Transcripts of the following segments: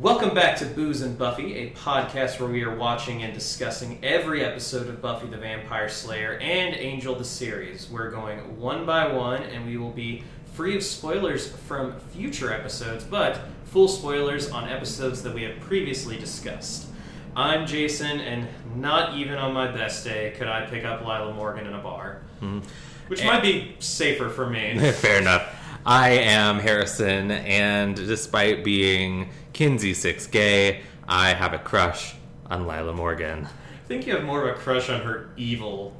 Welcome back to Booze and Buffy, a podcast where we are watching and discussing every episode of Buffy the Vampire Slayer and Angel the series. We're going one by one, and we will be free of spoilers from future episodes, but full spoilers on episodes that we have previously discussed. I'm Jason, and not even on my best day could I pick up Lila Morgan in a bar, mm-hmm. which And- might be safer for me. Fair enough. I am Harrison, and despite being Kinsey Six gay, I have a crush on Lila Morgan. I think you have more of a crush on her evil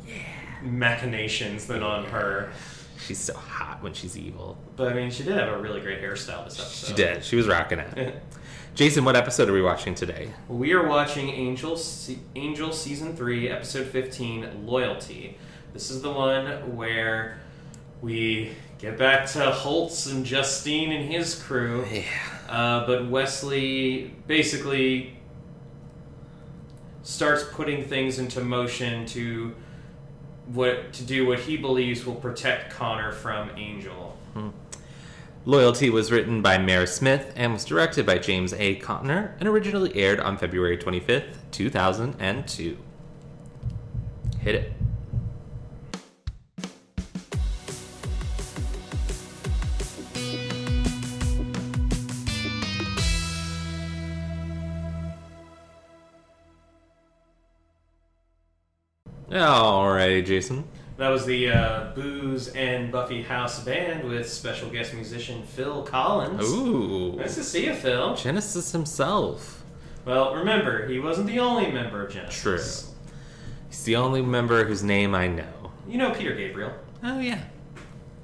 machinations than on her. She's so hot when she's evil. But I mean, she did have a really great hairstyle this episode. She did. She was rocking it. Jason, what episode are we watching today? We are watching Angel, Se- Angel season three, episode fifteen, Loyalty. This is the one where we get back to Holtz and Justine and his crew. Yeah. Uh, but Wesley basically starts putting things into motion to what to do what he believes will protect Connor from Angel. Loyalty was written by Mere Smith and was directed by James A. Contner and originally aired on February 25th, 2002. Hit it. Alrighty, Jason. That was the uh, Booze and Buffy House Band with special guest musician Phil Collins. Ooh. Nice to see you, Phil. Genesis himself. Well, remember, he wasn't the only member of Genesis. True. He's the only member whose name I know. You know Peter Gabriel. Oh, yeah.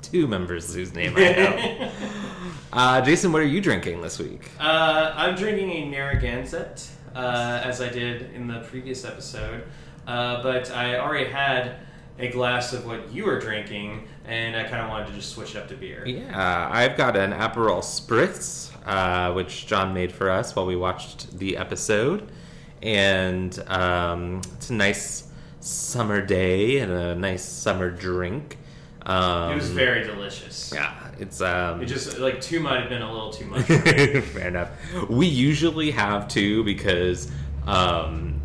Two members whose name I know. uh, Jason, what are you drinking this week? Uh, I'm drinking a Narragansett, uh, as I did in the previous episode, uh, but I already had a glass of what you were drinking, and I kind of wanted to just switch it up to beer. Yeah, I've got an Aperol Spritz, uh, which John made for us while we watched the episode. And um, it's a nice summer day and a nice summer drink. Um, It was very delicious. Yeah, it's. Um, It just, like, two might have been a little too much. Fair enough. We usually have two because um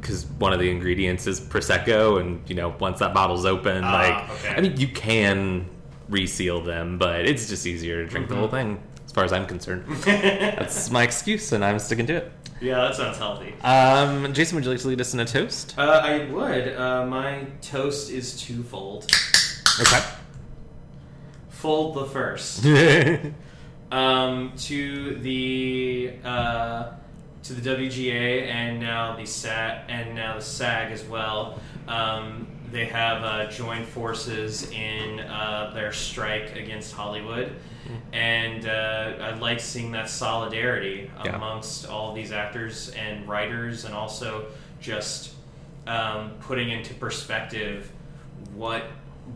because one of the ingredients is prosecco, and you know once that bottle's open, Ah, like okay. I mean you can reseal them, but it's just easier to drink the whole Mm-hmm. thing, as far as I'm concerned. That's my excuse, and I'm sticking to it. yeah, that sounds healthy. Um, Jason, would you like to lead us in a toast? Uh, I would. Uh, my toast is twofold. Okay. Fold the first. um, to the uh, to the WGA and now the SAG and now the SAG as well. Um, they have uh, joined forces in uh, their strike against Hollywood, and uh, I like seeing that solidarity Yeah. amongst all these actors and writers, and also just um, putting into perspective what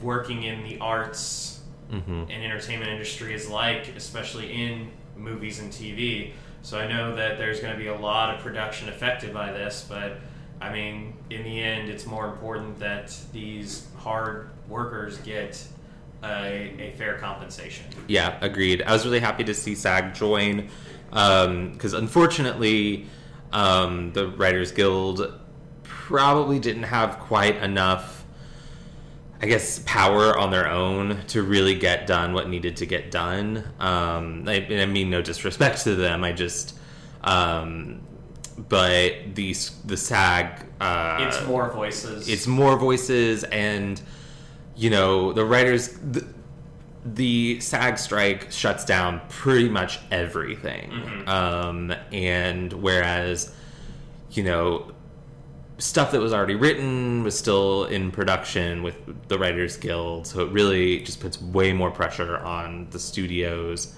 working in the arts hmm and entertainment industry is like, especially in movies and TV. So I know that there's going to be a lot of production affected by this, but I mean, in the end, it's more important that these hard workers get a, a fair compensation. Yeah, agreed. I was really happy to see SAG join because unfortunately, um, the Writers Guild probably didn't have quite enough, I guess, power on their own to really get done what needed to get done. Um, I, I mean no disrespect to them. I just, um, but the the SAG, uh, It's more voices. it's more voices and you know the writers the, the sag strike shuts down pretty much everything Mhm. um, and whereas you know stuff that was already written was still in production with the writers guild so it really just puts way more pressure on the studios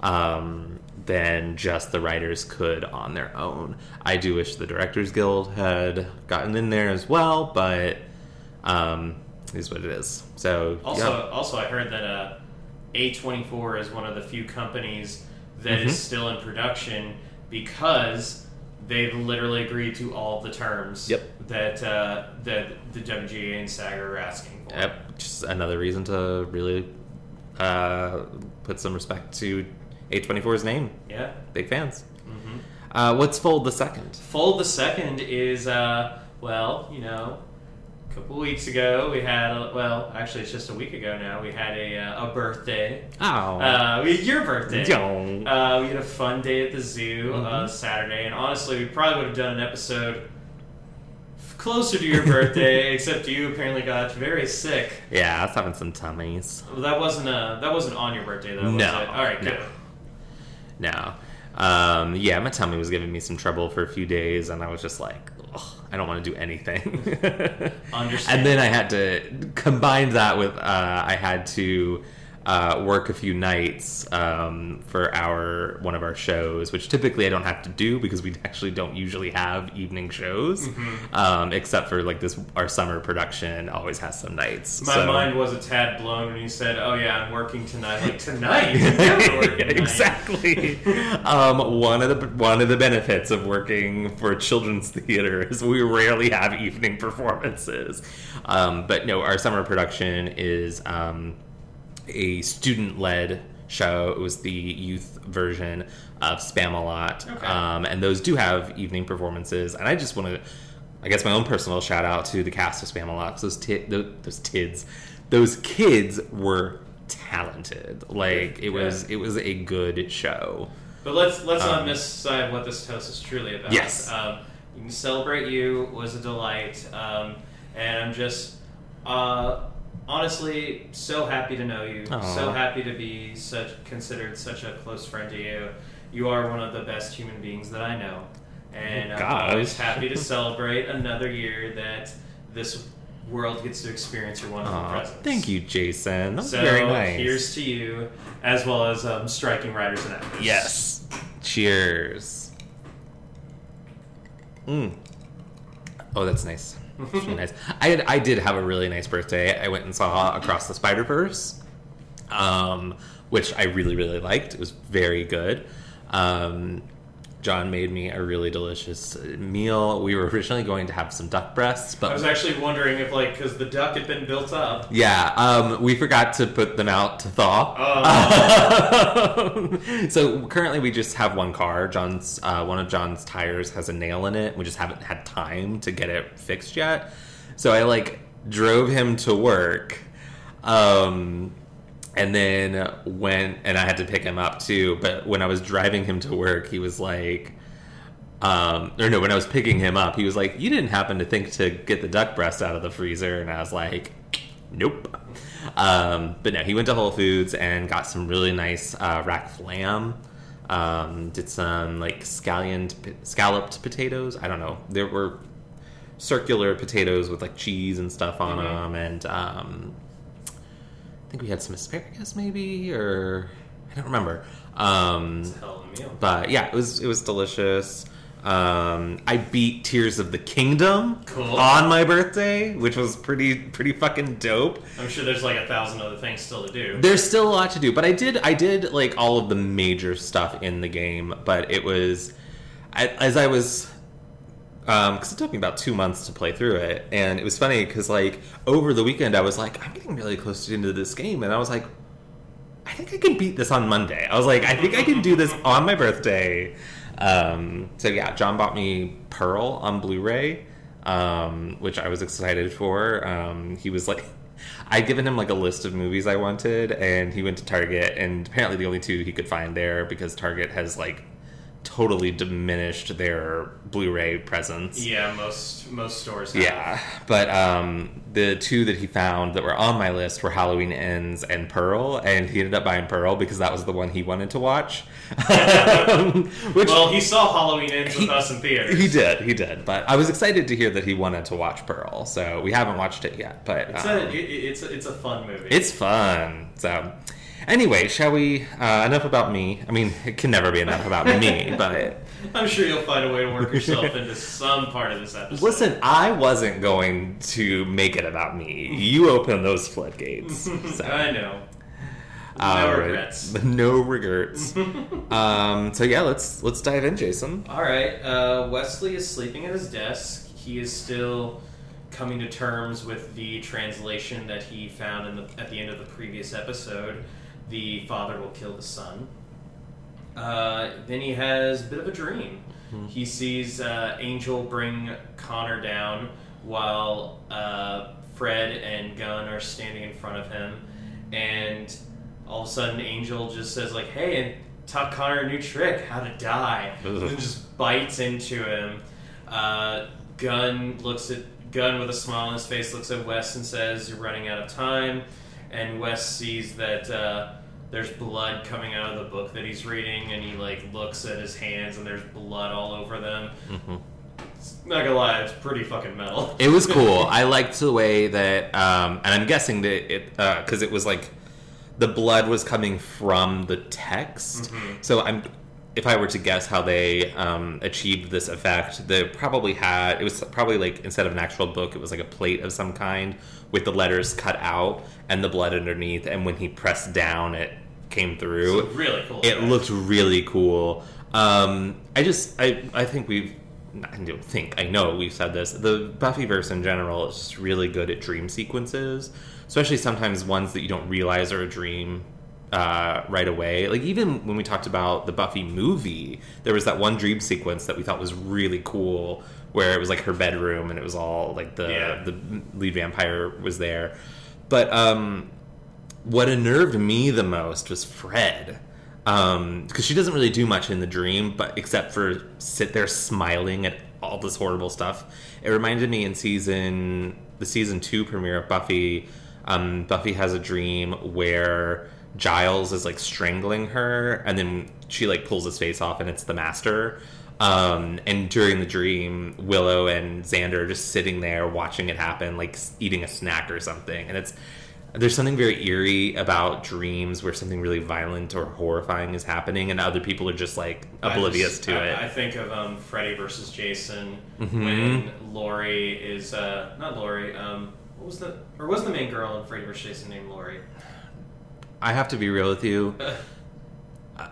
um, than just the writers could on their own. I do wish the Directors Guild had gotten in there as well, but um, it is what it is. So Also, yeah. also, I heard that uh, A24 is one of the few companies that is Mhm. still in production because they've literally agreed to all the terms Yep. that uh, that the WGA and SAG are asking for. Yep, just another reason to really uh, put some respect to A24's name. Yeah. Big fans. hmm Uh, what's Fold the Second? Fold the second is uh, well, you know, couple weeks ago we had a, well, actually it's just a week ago now. We had a uh, a birthday. Oh. Uh, we your birthday. Don't. Uh, we had a fun day at the zoo uh, Mhm. Saturday, and honestly, we probably would have done an episode closer to your birthday, except you apparently got very sick. yeah, I was having some tummies. Well, that wasn't uh that wasn't on your birthday though. Was No? All right, no. good. No. Um, yeah, my tummy was giving me some trouble for a few days, and I was just like, I don't want to do anything. Understand. And then I had to combine that with uh, I had to uh, work a few nights um, for our one of our shows, which typically I don't have to do because we actually don't usually have evening shows, Mm-hmm. um, except for like this our summer production always has some nights. My so- mind was a tad blown when you said, "Oh yeah, I'm working tonight." Like tonight, You never work Yeah, tonight. exactly. um, one of the one of the benefits of working for children's theater is we rarely have evening performances. Um, but no, our summer production is um, a student led show. It was the youth version of Spamalot, Okay. um, and those do have evening performances. And I just want to. I guess my own personal shout out to the cast of Spamalot. Those ti- those, those tids, those kids were talented. Like it was, it was a good show. But let's let's not Um, miss sight of what this toast is truly about. Yes. Um, you can celebrate you was a delight, um, and I'm just uh, honestly so happy to know you. Aw. So happy to be such considered such a close friend to you. You are one of the best human beings that I know, and I'm always happy to celebrate another year that this world gets to experience your wonderful Aw, presence. thank you, Jason. That's So very nice. here's to you, as well as um, striking writers and actors. Yes. Cheers. Mm. Oh, that's nice. Really nice. I I did have a really nice birthday. I went and saw Across the Spider Verse, um, which I really really liked. It was very good. Um, John made me a really delicious meal. We were originally going to have some duck breasts, but I was actually wondering if, like, because the duck had been built up. yeah, um, we forgot to put them out to thaw. Oh. so currently we just have one car. John's uh, one of John's tires has a nail in it. We just haven't had time to get it fixed yet. So I like drove him to work, um, and then went and I had to pick him up too. But when I was driving him to work, he was like. Um, or no, when I was picking him up, he was like, "You didn't happen to think to get the duck breast out of the freezer?" And I was like, "Nope." Um, but no, he went to Whole Foods and got some really nice uh, rack lamb. Um, did some like scallioned, scalloped potatoes. I don't know. There were circular potatoes with like cheese and stuff on Mhm. them, and um, I think we had some asparagus, maybe, or I don't remember. Um, It's a hell of a meal. but yeah, it was it was delicious. Um, I beat Tears of the Kingdom Cool. on my birthday, which was pretty pretty fucking dope. I'm sure there's like a thousand other things still to do. There's still a lot to do, but I did I did like all of the major stuff in the game, but it was I, as I was because it took me about two months to play through it, and it was funny because like over the weekend I was like I'm getting really close to the end of this game, and I was like I think I can beat this on Monday. I was like I think I can do this on my birthday. Um, so yeah, John bought me Pearl on Blu-ray, um, which I was excited for. Um, he was like. I'd given him like a list of movies I wanted, and he went to Target, and apparently the only two he could find there because Target has like totally diminished their Blu-ray presence. Yeah, most most stores. Have. Yeah, but um, the two that he found that were on my list were Halloween Ends and Pearl, and he ended up buying Pearl because that was the one he wanted to watch. Which Well, he saw Halloween ends with us in theaters. he did, he did. But I was excited to hear that he wanted to watch Pearl, so we haven't watched it yet. But It's um, a it, it's a, it's a fun movie. it's fun. So anyway, shall we? Uh, enough about me. I mean, it can never be enough about me, but. I'm sure you'll find a way to work yourself into some part of this episode. Listen, I wasn't going to make it about me. You opened those floodgates. So. I know. No All right. regrets. No regrets. um, so yeah, let's let's dive in, Jason. All right. Uh, Wesley is sleeping at his desk. He is still coming to terms with the translation that he found in the, at the end of the previous episode. The father will kill the son. Uh, then he has a bit of a dream. He sees uh, Angel bring Connor down while uh, Fred and Gunn are standing in front of him, and all of a sudden Angel just says like, "Hey, and taught Connor a new trick, how to die," and just bites into him. Uh, Gunn looks at Gunn with a smile on his face, looks at Wes and says, "You're running out of time." And Wes sees that uh, there's blood coming out of the book that he's reading, and he like looks at his hands, and there's blood all over them. Mhm. Not gonna lie, it's pretty fucking metal. It was cool. I liked the way that, um, and I'm guessing that it because it was like the blood was coming from the text. Mhm. So I'm, if I were to guess how they um, achieved this effect, they probably had it was probably like instead of an actual book, it was like a plate of some kind with the letters cut out and the blood underneath. And when he pressed down, it came through. It's really cool. It looked really cool. Um, I just, I, I think we've, I don't think, I know we've said this. The Buffyverse in general is just really good at dream sequences, especially sometimes ones that you don't realize are a dream uh, right away. Like even when we talked about the Buffy movie, there was that one dream sequence that we thought was really cool, where it was like her bedroom and it was all like the Yeah. the lead vampire was there. But um, what unnerved me the most was Fred. Because she doesn't really do much in the dream, but except for sit there smiling at all this horrible stuff. It reminded me in season the season two premiere of Buffy. Um, Buffy has a dream where Giles is like strangling her, and then she like pulls his face off, and it's the Master. Um, and during the dream, Willow and Xander are just sitting there watching it happen, like eating a snack or something. And it's there's something very eerie about dreams where something really violent or horrifying is happening, and other people are just like oblivious just- to I, it. I think of um, Freddy versus Jason Mhm. when Lori is uh, not Lori. Um, what was the or was the main girl in Freddy versus Jason named Lori? I have to be real with you.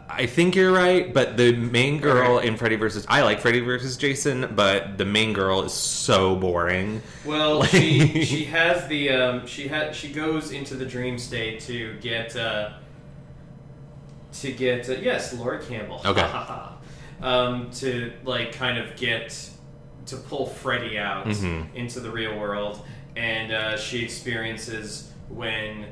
I- think you're right, but the main girl Okay. in Freddy versus I like Freddy versus Jason, but the main girl is so boring. Well, Like- she she has the um, she had she goes into the dream state to get uh, to get uh, yes Lori Campbell Okay. um, to like kind of get to pull Freddy out Mhm. into the real world, and uh, she experiences when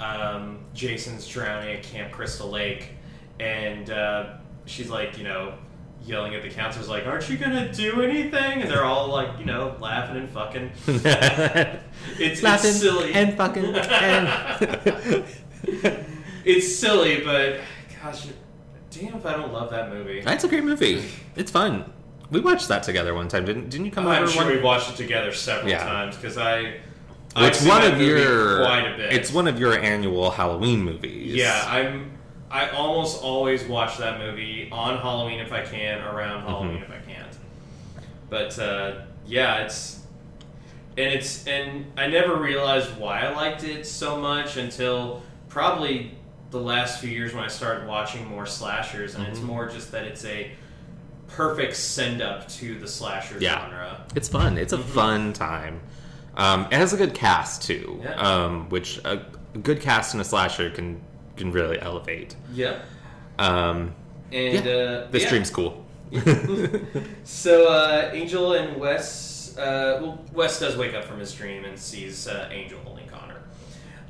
um, Jason's drowning at Camp Crystal Lake, and uh, she's like you know yelling at the counselors like, "Aren't you gonna do anything?" And they're all like, you know, laughing and fucking. It's, Laughing it's silly and fucking and- it's silly, but gosh, damn if I don't love that movie. That's a great movie. It's fun. We watched that together one time, didn't? Didn't you come I'm over sure one? we've watched it together several Yeah. times because I. Well, I've it's seen one that of your. quite a bit. It's one of your annual Halloween movies. Yeah, I'm. I almost always watch that movie on Halloween if I can, around Halloween Mm-hmm. if I can't. But uh, yeah, it's and it's and I never realized why I liked it so much until probably the last few years when I started watching more slashers, and it's Mhm. more just that it's a perfect send up to the slasher Yeah. genre. It's fun. It's a Mhm. fun time. Um, it has a good cast too, Yeah. um, which a, good cast in a slasher can can really elevate. Yep. Um, And Yeah. uh, this yeah. dream's cool. So uh, Angel and Wes, uh, well, Wes does wake up from his dream and sees uh, Angel holding Connor.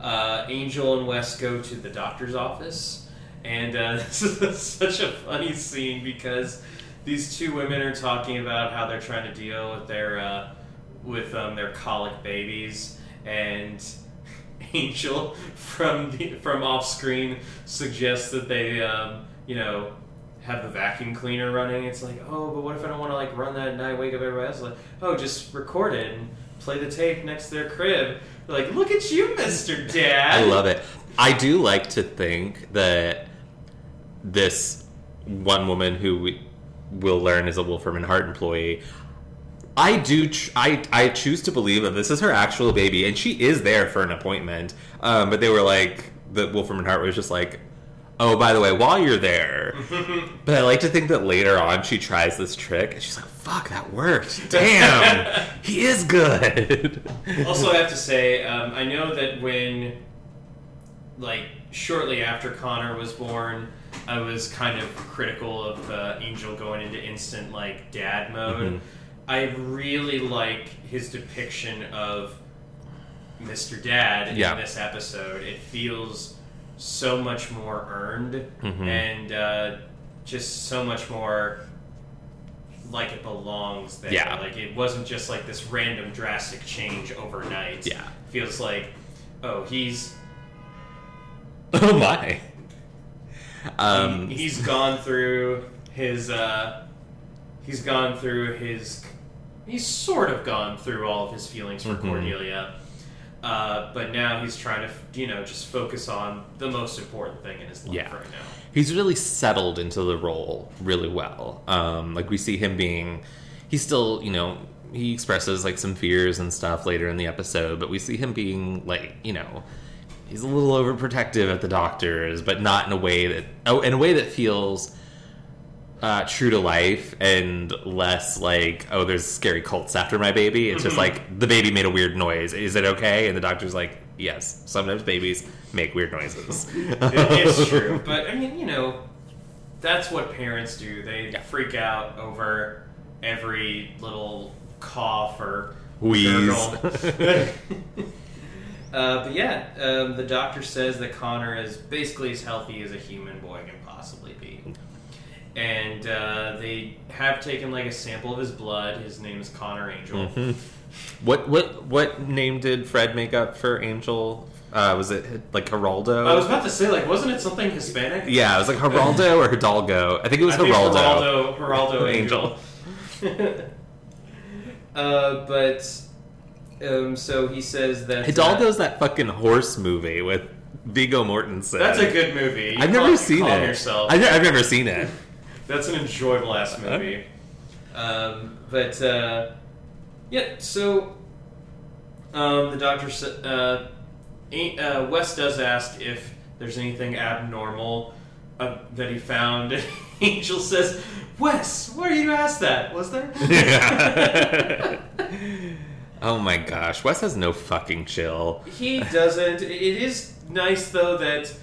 Uh, Angel and Wes go to the doctor's office, and uh, this is such a funny scene because these two women are talking about how they're trying to deal with their uh, with um, their colic babies, and Angel from the, from off screen suggests that they, um, you know, have the vacuum cleaner running. It's like, oh, but what if I don't want to like run that at night, wake up everybody else? Like, oh, just record it and play the tape next to their crib. They're like, look at you, Mister Dad. I love it. I do like to think that this one woman who we will learn is a Wolfram and Hart employee. I do. Ch- I I choose to believe that this is her actual baby, and she is there for an appointment. Um, but they were like, the Wolfram and Hart was just like, oh, by the way, while you're there. But I like to think that later on she tries this trick, and she's like, fuck, that worked. Damn, he is good. also, I have to say, um, I know that when, like, shortly after Connor was born, I was kind of critical of uh, Angel going into instant like dad mode. Mhm. I really like his depiction of Mr. Dad Yeah. in this episode. It feels so much more earned Mhm. and uh, just so much more like it belongs there. Yeah. Like it wasn't just like this random drastic change overnight. Yeah. Feels like, oh, he's Oh my. Um, he, he's gone through his uh he's gone through his he's sort of gone through all of his feelings for Mhm. Cordelia. Uh, but now he's trying to, you know, just focus on the most important thing in his life Yeah. right now. he's really settled into the role really well. Um, like we see him being, he's still, you know, he expresses like some fears and stuff later in the episode, but we see him being like, you know, he's a little overprotective at the doctors, but not in a way that, oh, in a way that feels uh, true to life and less like, oh, there's scary cults after my baby. It's just Mhm. like the baby made a weird noise. Is it okay? And the doctor's like, yes. Sometimes babies make weird noises. It's true, but I mean, you know, that's what parents do. They Yeah. freak out over every little cough or Wheeze. uh, but yeah, um, the doctor says that Connor is basically as healthy as a human boy can possibly be. And uh, they have taken like a sample of his blood. His name is Connor Angel. Mhm. What what what name did Fred make up for Angel? Uh, was it like Geraldo? I was about to say, like, wasn't it something Hispanic? yeah, it was like Geraldo or Hidalgo. I think it was I think Geraldo. Geraldo, Geraldo Angel. uh, but um, so he says that uh, Hidalgo's that fucking horse movie with Viggo Mortensen. that's a good movie. You I've never seen it. Yourself. I've, I've never seen it. That's an enjoyable ass movie. Um, but uh, yeah, so um, the doctor said uh, uh, Wes does ask if there's anything abnormal uh, that he found. Angel says, "Wes, why are you ask that? Was there?" oh my gosh, Wes has no fucking chill. He doesn't. It is nice though that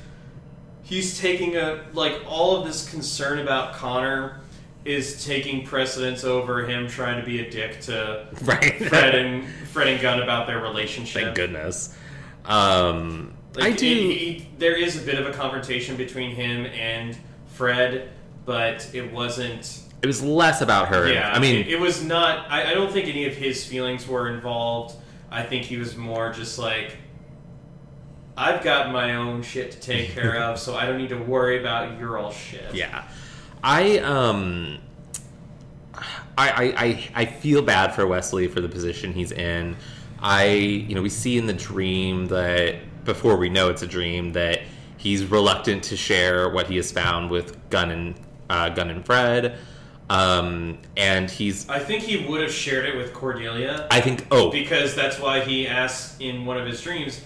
he's taking a like all of this concern about Connor is taking precedence over him trying to be a dick to Right. Fred and Fred and Gunn about their relationship. Thank goodness. Um, Like, I do. he- he- there is a bit of a confrontation between him and Fred, but it wasn't. it was less about her. Yeah, I mean, it, it was not. I, I don't think any of his feelings were involved. I think he was more just like, I've got my own shit to take care of, so I don't need to worry about your all shit. Yeah, I um, I, I I I feel bad for Wesley for the position he's in. I you know we see in the dream that before we know it's a dream that he's reluctant to share what he has found with Gunn and uh, Gunn and Fred, um, and he's I think he would have shared it with Cordelia I think oh because that's why he asks in one of his dreams,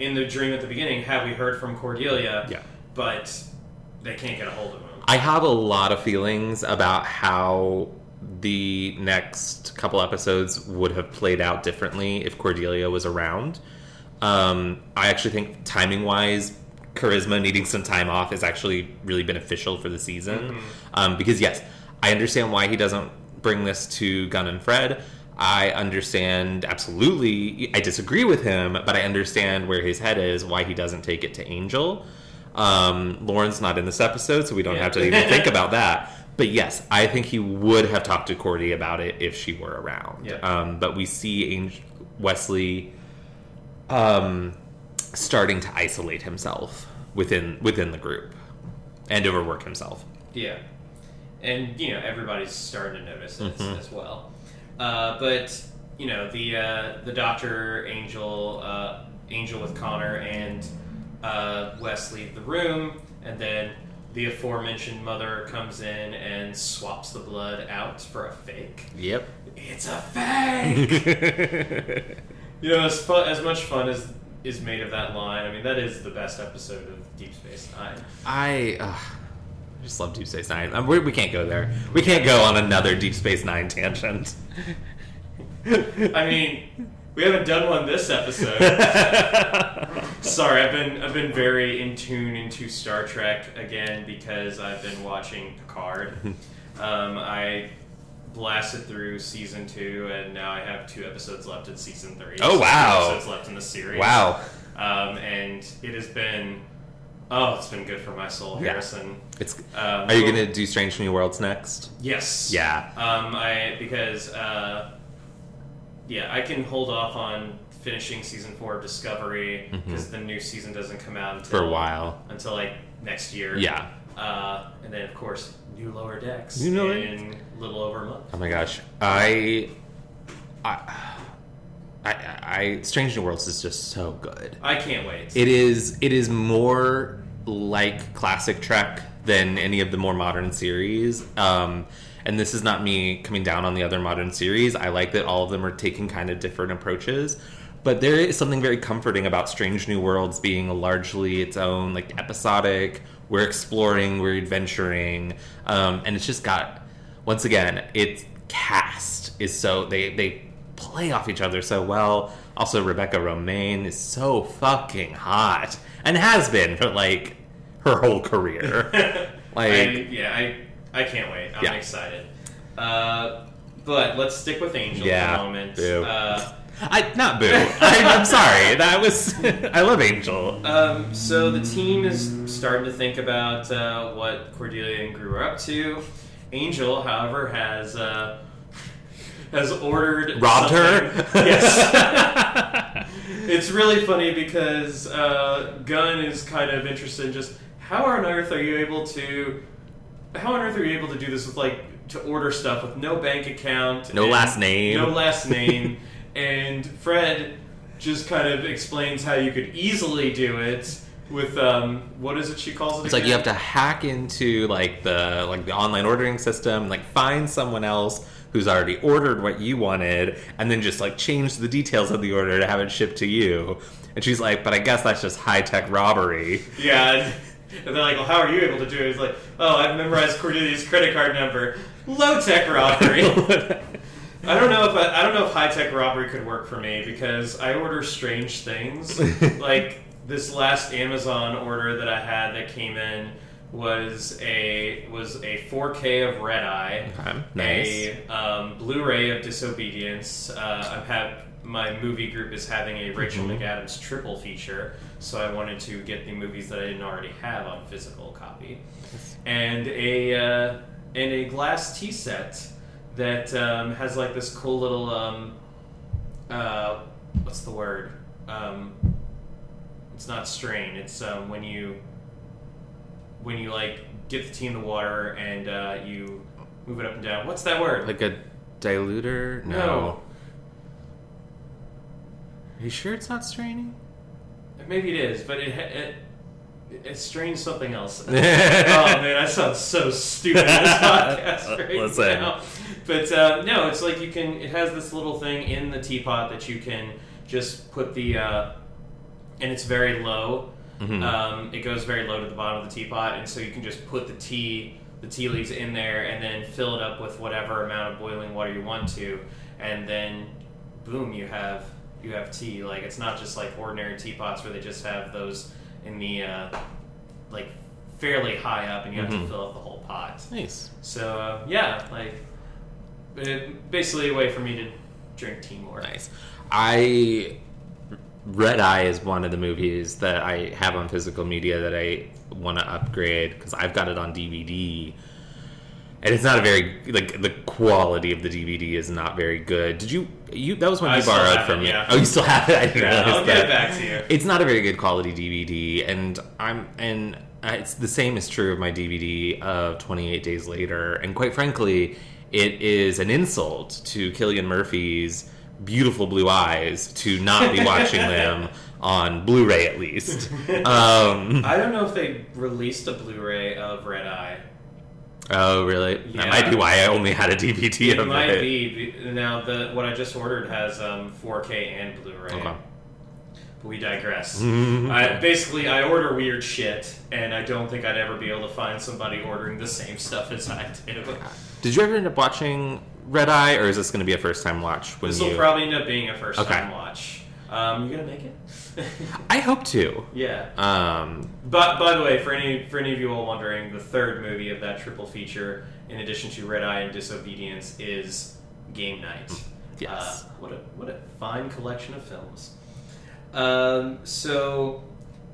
in the dream at the beginning, "Have we heard from Cordelia?" Yeah. but they can't get a hold of him. I have a lot of feelings about how the next couple episodes would have played out differently if Cordelia was around. Um, I actually think timing wise, Charisma needing some time off is actually really beneficial for the season. Um, because, yes, I understand why he doesn't bring this to Gunn and Fred. I understand absolutely. I disagree with him, but I understand where his head is, why he doesn't take it to Angel. Um, Lorne's not in this episode, so we don't Yeah. have to even think about that. But yes, I think he would have talked to Cordy about it if she were around. Yeah. Um, but we see Angel, Wesley um, starting to isolate himself within within the group and overwork himself. Yeah, and you know everybody's starting to notice it Mhm. as well. Uh, but you know the uh, the Doctor Angel uh, Angel with Connor and uh, Wes leave the room, and then the aforementioned mother comes in and swaps the blood out for a fake. Yep. It's a fake. you know, as fun as much fun as is made of that line. I mean, that is the best episode of Deep Space Nine. I, uh, I just love Deep Space Nine. Um, we, we can't go there. We can't go on another Deep Space Nine tangent. I mean, we haven't done one this episode. Sorry, I've been I've been very in tune into Star Trek again because I've been watching Picard. Um, I blasted through season two, and now I have two episodes left in season three. Oh, So two wow. Episodes left in the series. Wow. Um, and it has been oh, it's been good for my soul, Yeah. Harrison. It's. Um, Are you gonna do Strange New Worlds next? Yes. Yeah. Um, I because uh, yeah, I can hold off on finishing season four of Discovery because the new season doesn't come out until Mm-hmm. For a while. until like next year. Yeah. Uh, and then of course new Lower Decks New Lower in a little over a month. Oh my gosh, I, I, I, I, Strange New Worlds is just so good. I can't wait. It is. It is more like classic Trek than any of the more modern series. Um, and this is not me coming down on the other modern series. I like that all of them are taking kind of different approaches. But there is something very comforting about Strange New Worlds being largely its own, like episodic. We're exploring, we're adventuring, um, and it's just got. Once again, its cast is so they they play off each other so well. Also, Rebecca Romijn is so fucking hot and has been for like her whole career. like, I, yeah, I I can't wait. I'm Yeah. excited. Uh, but let's stick with Angel Yeah. for a moment. Boo. Uh, I not boo. I, I'm sorry. That was I love Angel. Um, so the team is starting to think about uh, what Cordelia and are up to. Angel, however, has uh, has ordered Robbed her? Yes. it's really funny because uh, Gunn is kind of interested in just how on earth are you able to how on earth are you able to do this with like to order stuff with no bank account, No last name. no last name, and Fred just kind of explains how you could easily do it with um, what is it she calls it? It's like you have to hack into like the like the online ordering system, like find someone else who's already ordered what you wanted, and then just like change the details of the order to have it shipped to you. And she's like, "But I guess that's just high tech robbery." Yeah, and, they're like, "Well, how are you able to do it?" It's like, "Oh, I've memorized Cordelia's credit card number. Low tech robbery." I don't know if I, I don't know if high tech robbery could work for me because I order strange things. like this last Amazon order that I had that came in was a was a 4K of Red Eye, Okay, nice. a um, Blu-ray of Disobedience. Uh, I've had my movie group is having a Rachel Mhm. McAdams triple feature, so I wanted to get the movies that I didn't already have on physical copy, and a uh, and a glass tea set that um, has like this cool little um, uh, what's the word? Um, it's not strain. It's um, when you when you like dip the tea in the water and uh, you move it up and down. What's that word? Like a diluter? No. No. Are you sure it's not straining? Maybe it is, but it it, it strains something else. oh man, I sound so stupid in this podcast right Listen. now. But uh, no, it's like you can. It has this little thing in the teapot that you can just put the, uh, and it's very low. Mhm. Um, it goes very low to the bottom of the teapot, and so you can just put the tea, the tea leaves in there, and then fill it up with whatever amount of boiling water you want to, and then, boom, you have you have tea. Like it's not just like ordinary teapots where they just have those in the uh, like fairly high up, and you have Mhm. to fill up the whole pot. Nice. So uh, yeah, like it, basically a way for me to drink tea more. Nice. I Red Eye is one of the movies that I have on physical media that I want to upgrade because I've got it on DVD. And it's not a very like the quality of the DVD is not very good. Did you you that was when I you still borrowed have from it, me? yeah. Oh, you still have it. I didn't Yeah, realize I'll get it back to you. It's not a very good quality DVD, and I'm and it's the same is true of my DVD of 28 Days Later. And quite frankly, it is an insult to Cillian Murphy's beautiful blue eyes to not be watching them on Blu-ray at least. Um, I don't know if they released a Blu-ray of Red Eye. Oh, really? Yeah. That might be why I only had a DVD It of might it. be be- now the what I just ordered has um, 4K and Blu-ray. Okay. But we digress. I, basically, I order weird shit, and I don't think I'd ever be able to find somebody ordering the same stuff as I do. Did you ever end up watching Red Eye, or is this going to be a first-time watch? When This you... will probably end up being a first-time Okay. watch. Um, you gonna make it? I hope to. yeah. Um, But by the way, for any for any of you all wondering, the third movie of that triple feature, in addition to Red Eye and Disobedience, is Game Night. Yes. Uh, what a what a fine collection of films. Um, so,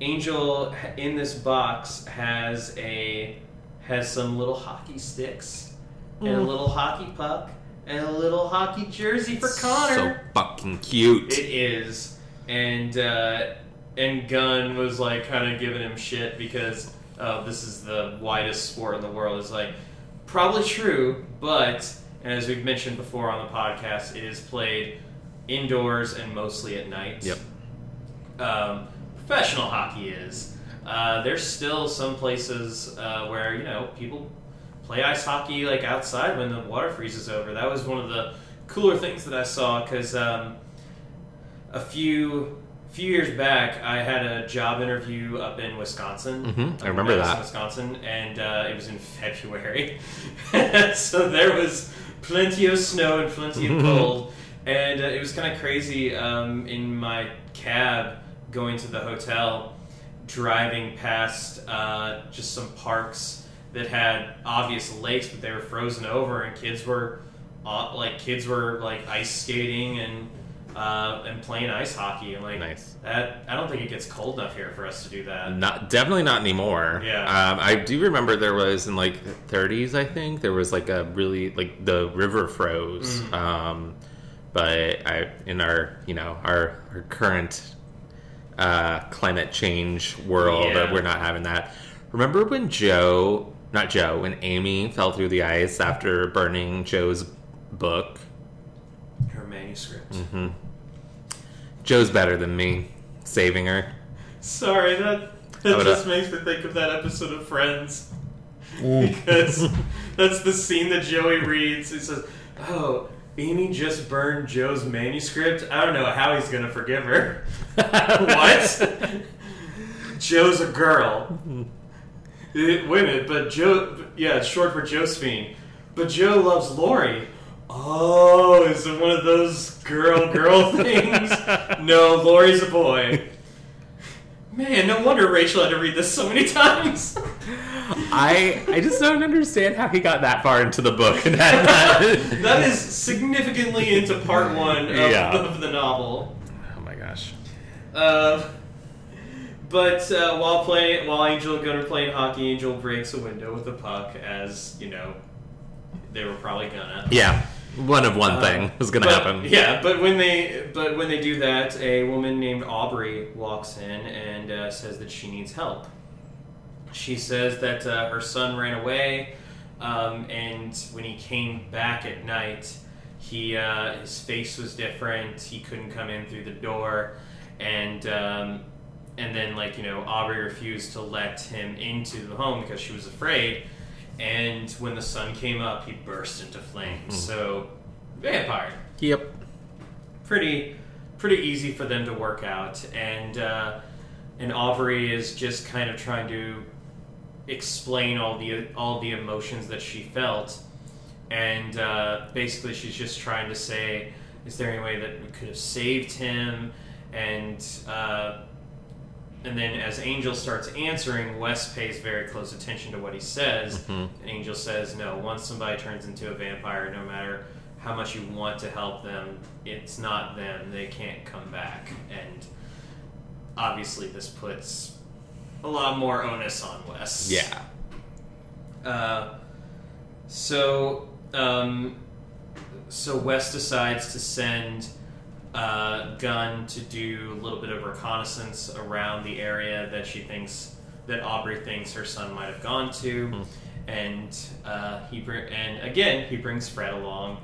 Angel in this box has a has some little hockey sticks and a Mm. little hockey puck and a little hockey jersey for Connor. so fucking cute. It is, and uh, and Gunn was like kind of giving him shit because uh, this is the widest sport in the world. It's like probably true, but and as we've mentioned before on the podcast, it is played indoors and mostly at night. Yep. Um, professional hockey is. Uh, there's still some places uh, where you know people play ice hockey like outside when the water freezes over. That was one of the cooler things that I saw because um, a few few years back I had a job interview up in Wisconsin. Mhm, I remember Madison, that. Wisconsin, and uh, it was in February, so there was plenty of snow and plenty of cold, and uh, it was kind of crazy um, in my cab going to the hotel, driving past uh, just some parks that had obvious lakes, but they were frozen over, and kids were uh, like kids were like ice skating and uh, and playing ice hockey. And like Nice. that, I don't think it gets cold enough here for us to do that. Not definitely not anymore. Yeah. Um, I do remember there was in like the 30s. I think there was like a really like the river froze. Mm. Um, but I in our you know our our current uh, climate change world, Yeah. uh, we're not having that. Remember when Jo, not Jo, when Amy fell through the ice after burning Jo's book? Her manuscript. hmm Joe's better than me, saving her. Sorry, that that just uh, makes me think of that episode of Friends. because that's the scene that Joey reads. He says, "Oh, Amy just burned Jo's manuscript. I don't know how he's gonna forgive her." what? Jo's a girl. Wait a minute, but Jo, yeah, it's short for Josephine. But Jo loves Laurie. Oh, is it one of those girl girl things? no, Laurie's a boy. Man, no wonder Rachel had to read this so many times. I I just don't understand how he got that far into the book had that. that is significantly into part one of, Yeah. of the novel. oh my gosh. Uh, but uh, while playing, while Angel and Gunn are playing hockey, Angel breaks a window with a puck, as you know, they were probably gonna. Yeah, one of one Uh, thing was gonna happen. Yeah, but when they but when they do that, a woman named Aubrey walks in and uh, says that she needs help. She says that uh, her son ran away, um, and when he came back at night, he uh, his face was different. He couldn't come in through the door, and um, and then like you know Aubrey refused to let him into the home because she was afraid. And when the sun came up, he burst into flames. So vampire. Yep. pretty pretty easy for them to work out. And uh, and Aubrey is just kind of trying to explain all the all the emotions that she felt. And uh, basically she's just trying to say is there any way that we could have saved him? And uh, and then as Angel starts answering, Wes pays very close attention to what he says. Mhm. And Angel says, "No, once somebody turns into a vampire, no matter how much you want to help them, it's not them. They can't come back." And obviously, this puts a lot more onus on Wes. Yeah. Uh, so, um, so Wes decides to send uh, Gunn to do a little bit of reconnaissance around the area that she thinks that Aubrey thinks her son might have gone to, Hmm. and uh, he br- and again he brings Fred along.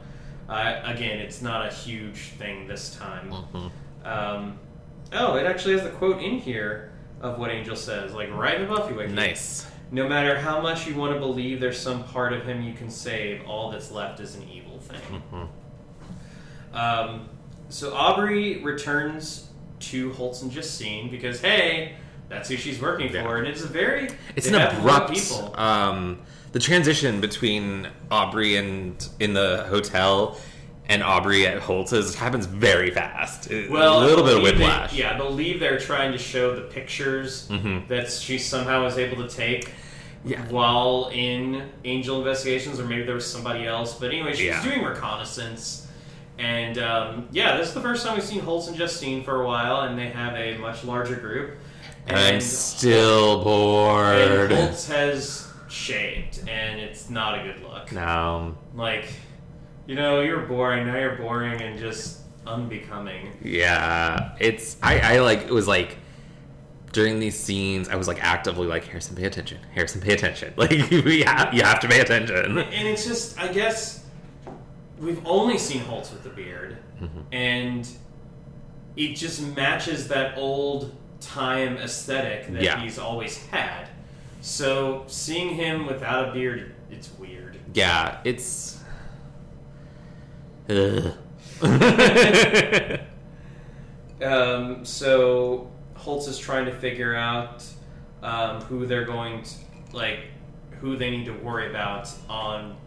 Uh, again, it's not a huge thing this time. Mhm. Um, oh, it actually has the quote in here of what Angel says, like right in the Buffy wiki. Nice. No matter how much you want to believe there's some part of him you can save, all that's left is an evil thing. Mhm. Um, so Aubrey returns to Holtz and Justine because, hey, that's who she's working Yeah. for, and it's a very It's an abrupt. people. Um, the transition between Aubrey and in the hotel and Aubrey at Holtz's happens very fast. It- Well, a little bit of believe they- whiplash. yeah, I believe they're trying to show the pictures Mhm. that she somehow was able to take Yeah. while in Angel Investigations, or maybe there was somebody else. But anyway, she Yeah. was doing reconnaissance. And um, yeah, this is the first time we've seen Holtz and Justine for a while, and they have a much larger group. And I'm still bored. and Holtz has shaved, and it's not a good look. No. Like, you know, you're boring. Now you're boring and just unbecoming. Yeah. It's I, I like it was like during these scenes I was like actively like Harrison pay attention. Harrison pay attention. Like we have, you have to pay attention. And it's just, I guess, we've only seen Holtz with the beard, Mm-hmm. and it just matches that old time aesthetic that Yeah. he's always had. So seeing him without a beard, it's weird. Yeah, it's. Um, so Holtz is trying to figure out um, who they're going to like, who they need to worry about on,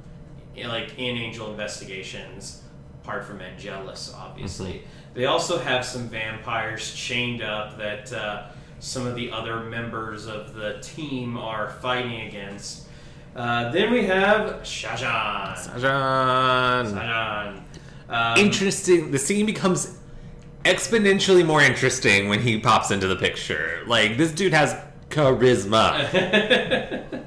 like in Angel investigations, apart from Angelus, obviously. They also have some vampires chained up that uh, some of the other members of the team are fighting against. Uh, then we have Shajan. Sajan. Shajan. Um, Interesting. The scene becomes exponentially more interesting when he pops into the picture. Like this dude has charisma.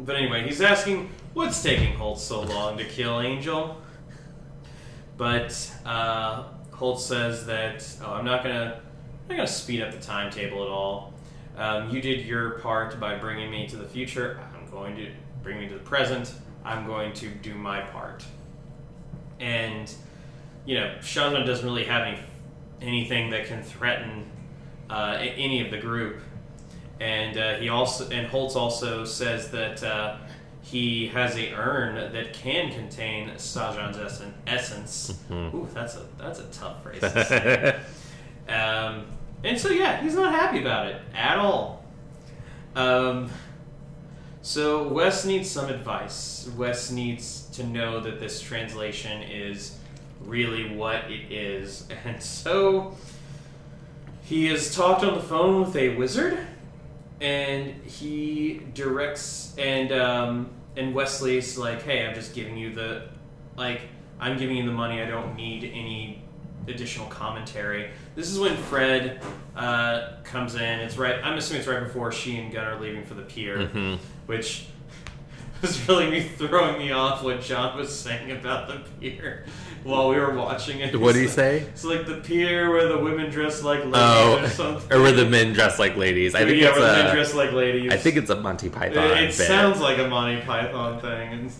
but anyway, he's asking what's taking Holtz so long to kill Angel. But uh, Holtz says that oh, I'm not gonna, I'm not gonna speed up the timetable at all. Um, you did your part by bringing me to the future. I'm going to bring me to the present. I'm going to do my part. And you know, Shazan doesn't really have any anything that can threaten uh, any of the group. And uh, he also and Holtz also says that uh, he has a urn that can contain Sahjhan's essen- essence. Ooh, that's a that's a tough phrase to say. um, and so yeah, he's not happy about it at all. Um, so Wes needs some advice. Wes needs to know that this translation is really what it is, and so he has talked on the phone with a wizard, and he directs and um, and Wesley's like, "Hey, I'm just giving you the like I'm giving you the money. I don't need any additional commentary." This is when Fred uh, comes in. It's right. I'm assuming it's right before she and Gunn are leaving for the pier, Mhm. which was really me throwing me off what John was saying about the pier while we were watching it. What he It's say? It's like the pier where the women dress like ladies or Oh, something. or were the men dressed like ladies? I think yeah, it's where the men a, dress like ladies. I think it's a Monty Python. It, it sounds like a Monty Python thing, and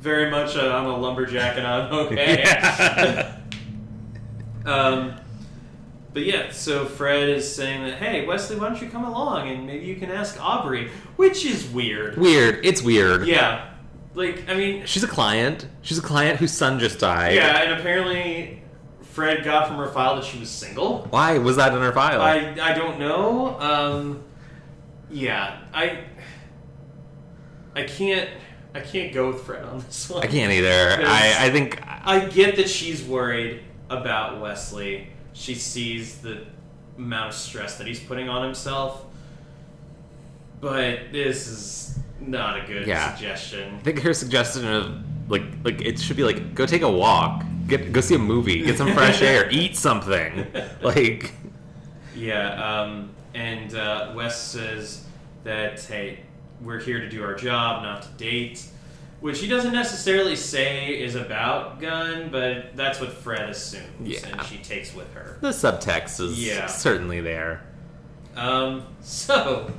very much i I'm a lumberjack and I'm okay. Yeah. um, but yeah, so Fred is saying that, hey, Wesley, why don't you come along and maybe you can ask Aubrey, which is weird. weird. It's weird. Yeah, like I mean, She's a client. She's a client whose son just died. yeah, and apparently Fred got from her file that she was single. Why was that in her file? I I don't know. Um, yeah, I I can't I can't go with Fred on this one. I can't either. I, I think I get that she's worried about Wesley. She sees the amount of stress that he's putting on himself. But this is not a good Yeah. suggestion. I think her suggestion of like like it should be like go take a walk, get go see a movie, get some fresh air, eat something. Like Yeah, um, and uh, Wes says that hey, we're here to do our job, not to date, which he doesn't necessarily say is about Gunn, but that's what Fred assumes, Yeah. and she takes with her. the subtext is Yeah. certainly there. Um, so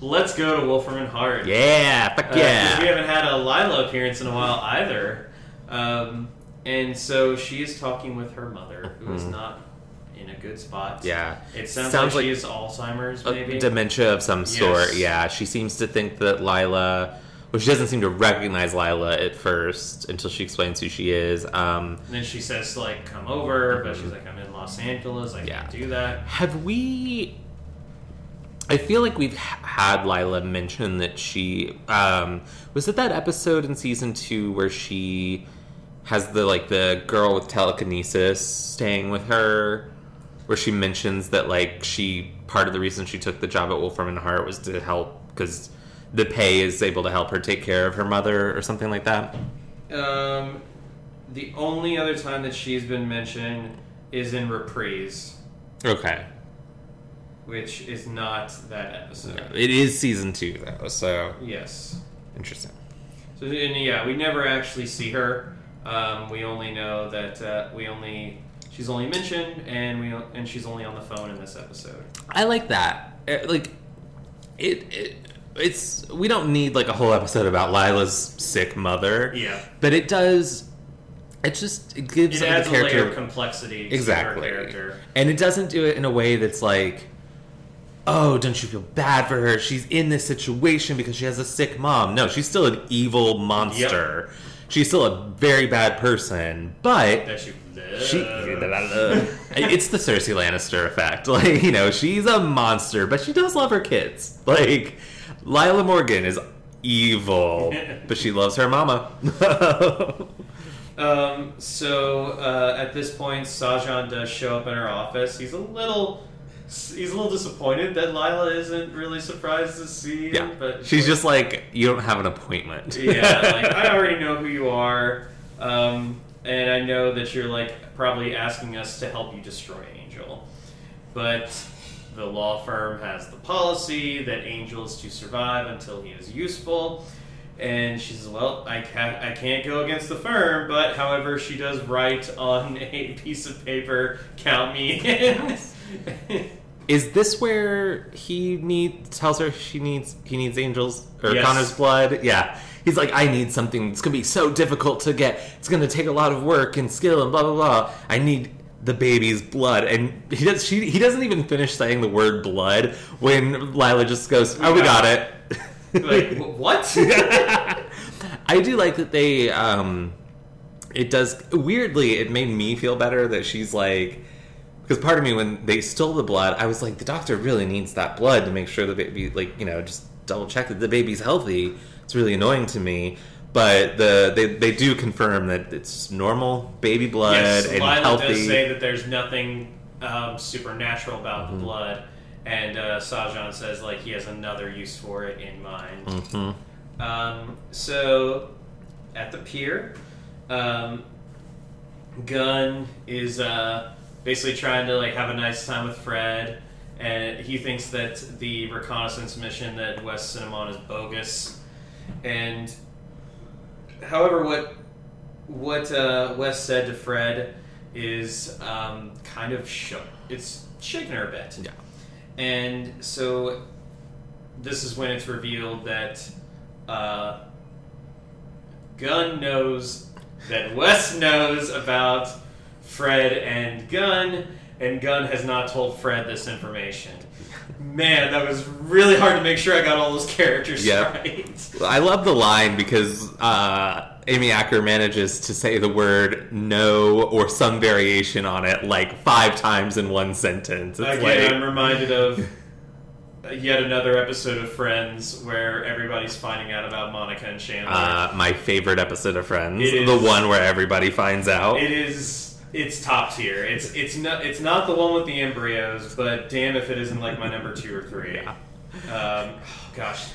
let's go to Wolfram and Hart. Yeah, fuck Uh, yeah. we haven't had a Lila appearance in a while either. Um, and so she is talking with her mother, who is Mhm. not in a good spot. Yeah. It sounds, Sounds like, like she has Alzheimer's, maybe. dementia of some sort. Yes. Yeah, she seems to think that Lila. Well, she doesn't seem to recognize Lila at first until she explains who she is. Um, And then she says like come over, but she's like I'm in Los Angeles. I Yeah. can't do that. have we? I feel like we've had Lila mention that she um, was it that episode in season two where she has the like the girl with telekinesis staying with her, where she mentions that like she part of the reason she took the job at Wolfram and Hart was to help because the pay is able to help her take care of her mother or something like that. Um, the only other time that she's been mentioned is in Reprise, Okay, which is not that episode. it is season two though, so Yes. interesting. So and yeah, we never actually see her. Um, we only know that uh, we only she's only mentioned, and we and she's only on the phone in this episode. I like that. Uh, Like it, it it's we don't need like a whole episode about Lila's sick mother. Yeah. But it does it just it gives It the adds a character layer of complexity exactly. to her character. And it doesn't do it in a way that's like Oh, don't you feel bad for her? She's in this situation because she has a sick mom. No, she's still an evil monster. She's still a very bad person, but That she, she it's the Cersei Lannister effect. Like, you know, she's a monster, but she does love her kids. Like, Lila Morgan is evil, but she loves her mama. Um, so uh, at this point, Sahjhan does show up in her office. He's a little, he's a little disappointed that Lila isn't really surprised to see him. yeah, but she's just like, you don't have an appointment. yeah, like I already know who you are, um, and I know that you're like probably asking us to help you destroy Angel, but the law firm has the policy that Angel is to survive until he is useful. And she says, "Well, I can't, I can't go against the firm, but however, she does write on a piece of paper, count me in." Is this where he need tells her she needs he needs angels or Yes. Connor's blood? Yeah. He's like, I need something that's gonna be so difficult to get. It's gonna take a lot of work and skill and blah blah blah. I need the baby's blood, and he does. She he doesn't even finish saying the word blood when Lila just goes, "Oh, we got it." like what? I do like that they. um It does weirdly. It made me feel better that she's like. Because part of me, when they stole the blood, I was like, the doctor really needs that blood to make sure the baby, like, you know, just double check that the baby's healthy. It's really annoying to me. But the they, they do confirm that it's normal baby blood yes, and Lila healthy. does say that there's nothing um, supernatural about Mm-hmm. the blood, and uh, Sahjhan says like he has another use for it in mind. Mhm. Um, so at the pier, um, Gunn is uh, basically trying to like have a nice time with Fred, and he thinks that the reconnaissance mission that West Cinnamon is bogus. And however, what what uh, Wes said to Fred is um, kind of shook. It's shaken her a bit. Yeah. And so this is when it's revealed that uh, Gunn knows that Wes knows about Fred and Gunn, and Gunn has not told Fred this information. Man, that was really hard to make sure I got all those characters Yep. right. I love the line because uh, Amy Acker manages to say the word no or some variation on it like five times in one sentence. It's Again, like, I'm reminded of yet another episode of Friends where everybody's finding out about Monica and Chandler. uh, my favorite episode of Friends, the one where everybody finds out. It is. It's top tier. It's it's not it's not the one with the embryos, but damn if it isn't like my number two or three. Yeah. Um, oh, gosh,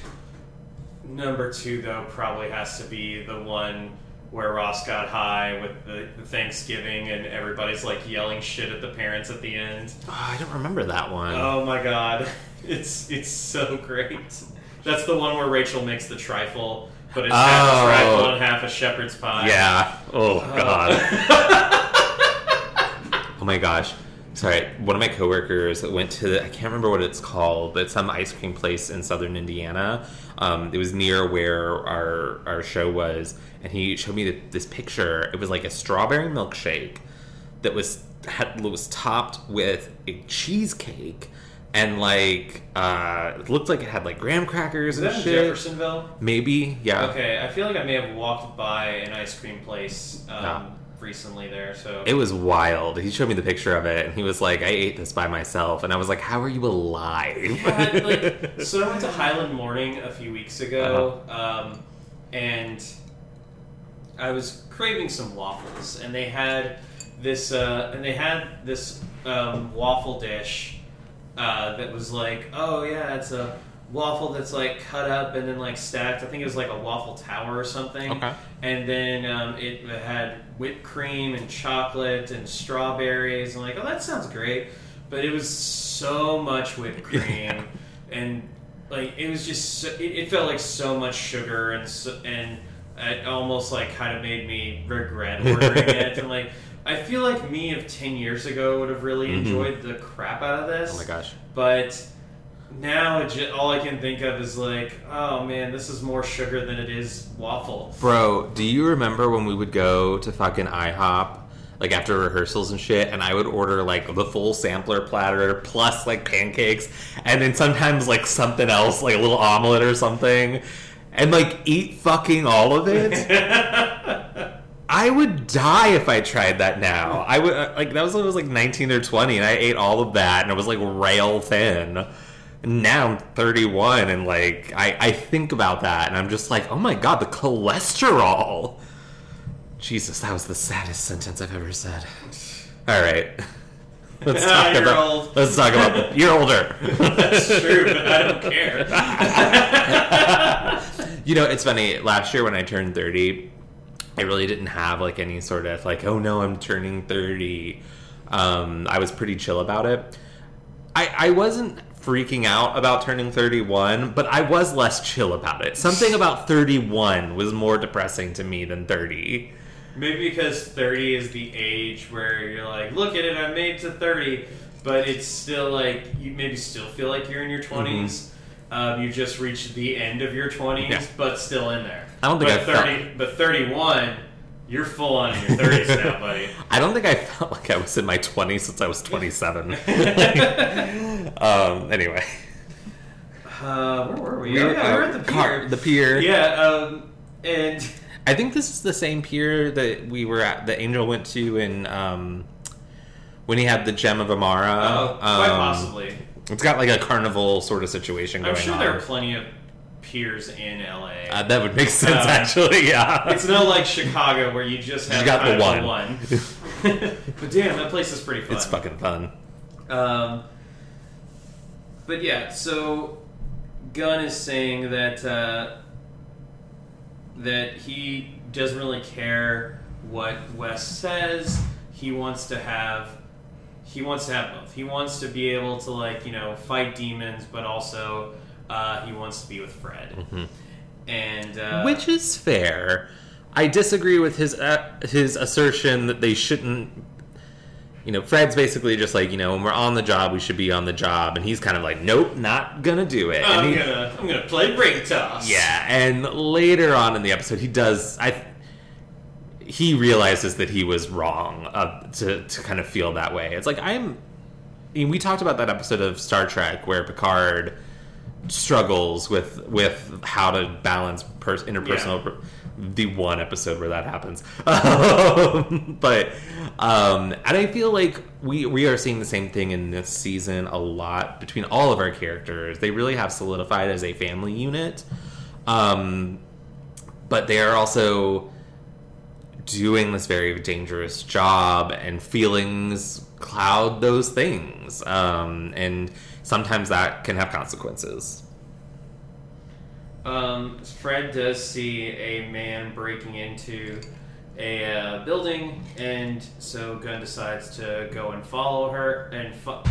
number two though probably has to be the one where Ross got high with the, the Thanksgiving and everybody's like yelling shit at the parents at the end. Oh, I don't remember that one. Oh my god, it's it's so great. That's the one where Rachel makes the trifle, but it's half Oh. a trifle and half a shepherd's pie. yeah. Oh god. Oh my gosh. Sorry, one of my coworkers went to the, I can't remember what it's called, but some ice cream place in southern Indiana. Um, it was near where our our show was, and he showed me th- this picture. It was like a strawberry milkshake that was had, was topped with a cheesecake, and like uh, it looked like it had like graham crackers Is and that shit. Jeffersonville? Maybe, yeah. Okay, I feel like I may have walked by an ice cream place um. Recently there. So It was wild. He showed me the picture of it, and he was like, "I ate this by myself," and I was like, "How are you alive?" Yeah, like, so I went to Highland Morning a few weeks ago, Uh-huh. um, and I was craving some waffles, and they had this uh, and they had this um, waffle dish uh, that was like, oh yeah, it's a waffle that's like cut up and then like stacked. I think it was like a waffle tower or something. Okay. And then um, it had whipped cream and chocolate and strawberries. And like, oh, that sounds great. But it was so much whipped cream and like it was just so, it, it felt like so much sugar and so, and it almost like kind of made me regret ordering it and like I feel like me of ten years ago would have really Mhm. enjoyed the crap out of this. Oh my gosh. But now all I can think of is like, oh man, this is more sugar than it is waffle. Bro, do you remember when we would go to fucking IHOP, like after rehearsals and shit, and I would order like the full sampler platter plus like pancakes, and then sometimes like something else, like a little omelet or something, and like eat fucking all of it? I would die if I tried that now. I would uh, like that was when I was like 19 or 20, and I ate all of that, and it was like rail thin. Now I'm 31, and like I, I think about that, and I'm just like, oh my god, the cholesterol. Jesus, that was the saddest sentence I've ever said. All right, let's talk you're about. old. Let's talk about. The, you're older. That's true, but I don't care. You know, it's funny. Last year when I turned 30, I really didn't have like any sort of like, oh no, I'm turning 30. Um, I was pretty chill about it. I, I wasn't freaking out about turning 31, but I was less chill about it. Something about 31 was more depressing to me than 30. Maybe because 30 is the age where you're like, look at it, I made it to 30, but it's still like, you maybe still feel like you're in your 20s. Um, you just reached the end of your 20s, Mm-hmm. Yeah. but still in there. I don't think but I felt- But 31, you're full on in your 30s now, buddy. I don't think I felt like I was in my 20s since I was 27. um, anyway. Uh, where were we? Oh, yeah, we were at the pier. Car- the pier. Yeah, um, and I think this is the same pier that we were at. The Angel went to in um, when he had the gem of Amara. uh, quite Um, possibly. It's got like a carnival sort of situation going on. I'm sure on. there are plenty of piers in LA. Uh, that would make sense, Uh, actually. Yeah. It's not like Chicago where you just have You got the one. one. but damn, that place is pretty fun. it's fucking fun. Um, but yeah, so Gunn is saying that uh, that he doesn't really care what Wes says. He wants to have he wants to have both. He wants to be able to like you know fight demons, but also uh, he wants to be with Fred. And uh, Mm-hmm. Which is fair. I disagree with his uh, his assertion that they shouldn't. You know, Fred's basically just like, you know, when we're on the job, we should be on the job, and he's kind of like, nope, not gonna do it. I'm he- gonna I'm gonna play ring toss. Yeah, and later on in the episode, he does. I he realizes that he was wrong uh, to to kind of feel that way. It's like I'm. I mean, we talked about that episode of Star Trek where Picard struggles with with how to balance pers- interpersonal. Yeah. The one episode where that happens, um, but um, and I feel like we we are seeing the same thing in this season a lot between all of our characters. They really have solidified as a family unit, um, but they are also doing this very dangerous job, and feelings cloud those things, um, and sometimes that can have consequences. Um, Fred does see a man breaking into a uh, building, and so Gunn decides to go and follow her. And fo-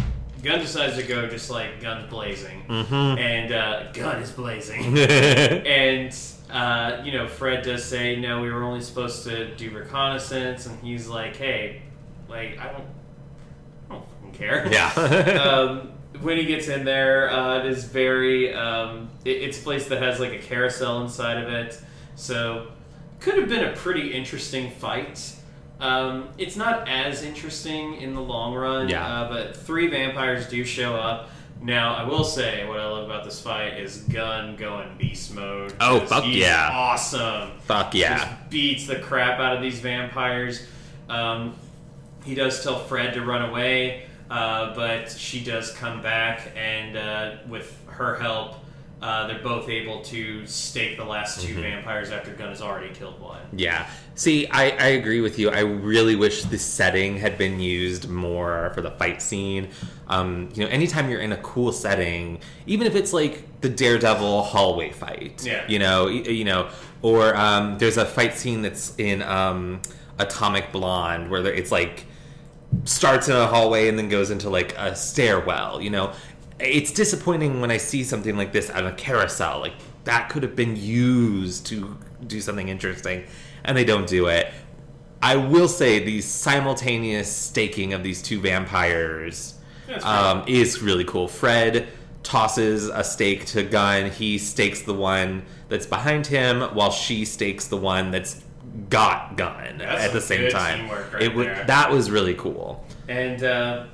Gunn decides to go just like guns blazing, Mm-hmm. and uh, gun is blazing. and uh, you know, Fred does say, "No, we were only supposed to do reconnaissance," and he's like, "Hey, like I don't, I don't fucking care." yeah. um, when he gets in there, uh, it is very. Um, it, it's a place that has like a carousel inside of it, so could have been a pretty interesting fight. Um, it's not as interesting in the long run, Yeah. uh, but three vampires do show up. Now, I will say what I love about this fight is Gunn going beast mode. Oh, fuck he's yeah. Awesome Fuck yeah. just beats the crap out of these vampires. Um, he does tell Fred to run away, uh, but she does come back, and uh, with her help, uh, they're both able to stake the last 2 Mm-hmm. vampires after Gunn has already killed one. Yeah. See, I, I agree with you. I really wish the setting had been used more for the fight scene. Um, you know, anytime you're in a cool setting, even if it's like the Daredevil hallway fight, Yeah. you know, you know, or um, there's a fight scene that's in um, Atomic Blonde where it's like starts in a hallway and then goes into like a stairwell. You know, it's disappointing when I see something like this on a carousel. Like that could have been used to do something interesting, and they don't do it. I will say the simultaneous staking of these two vampires um, is really cool. Fred tosses a stake to Gunn. He stakes the one that's behind him, while she stakes the one that's got Gunn That's at the same time. right it wa- there. that was really cool. And uh,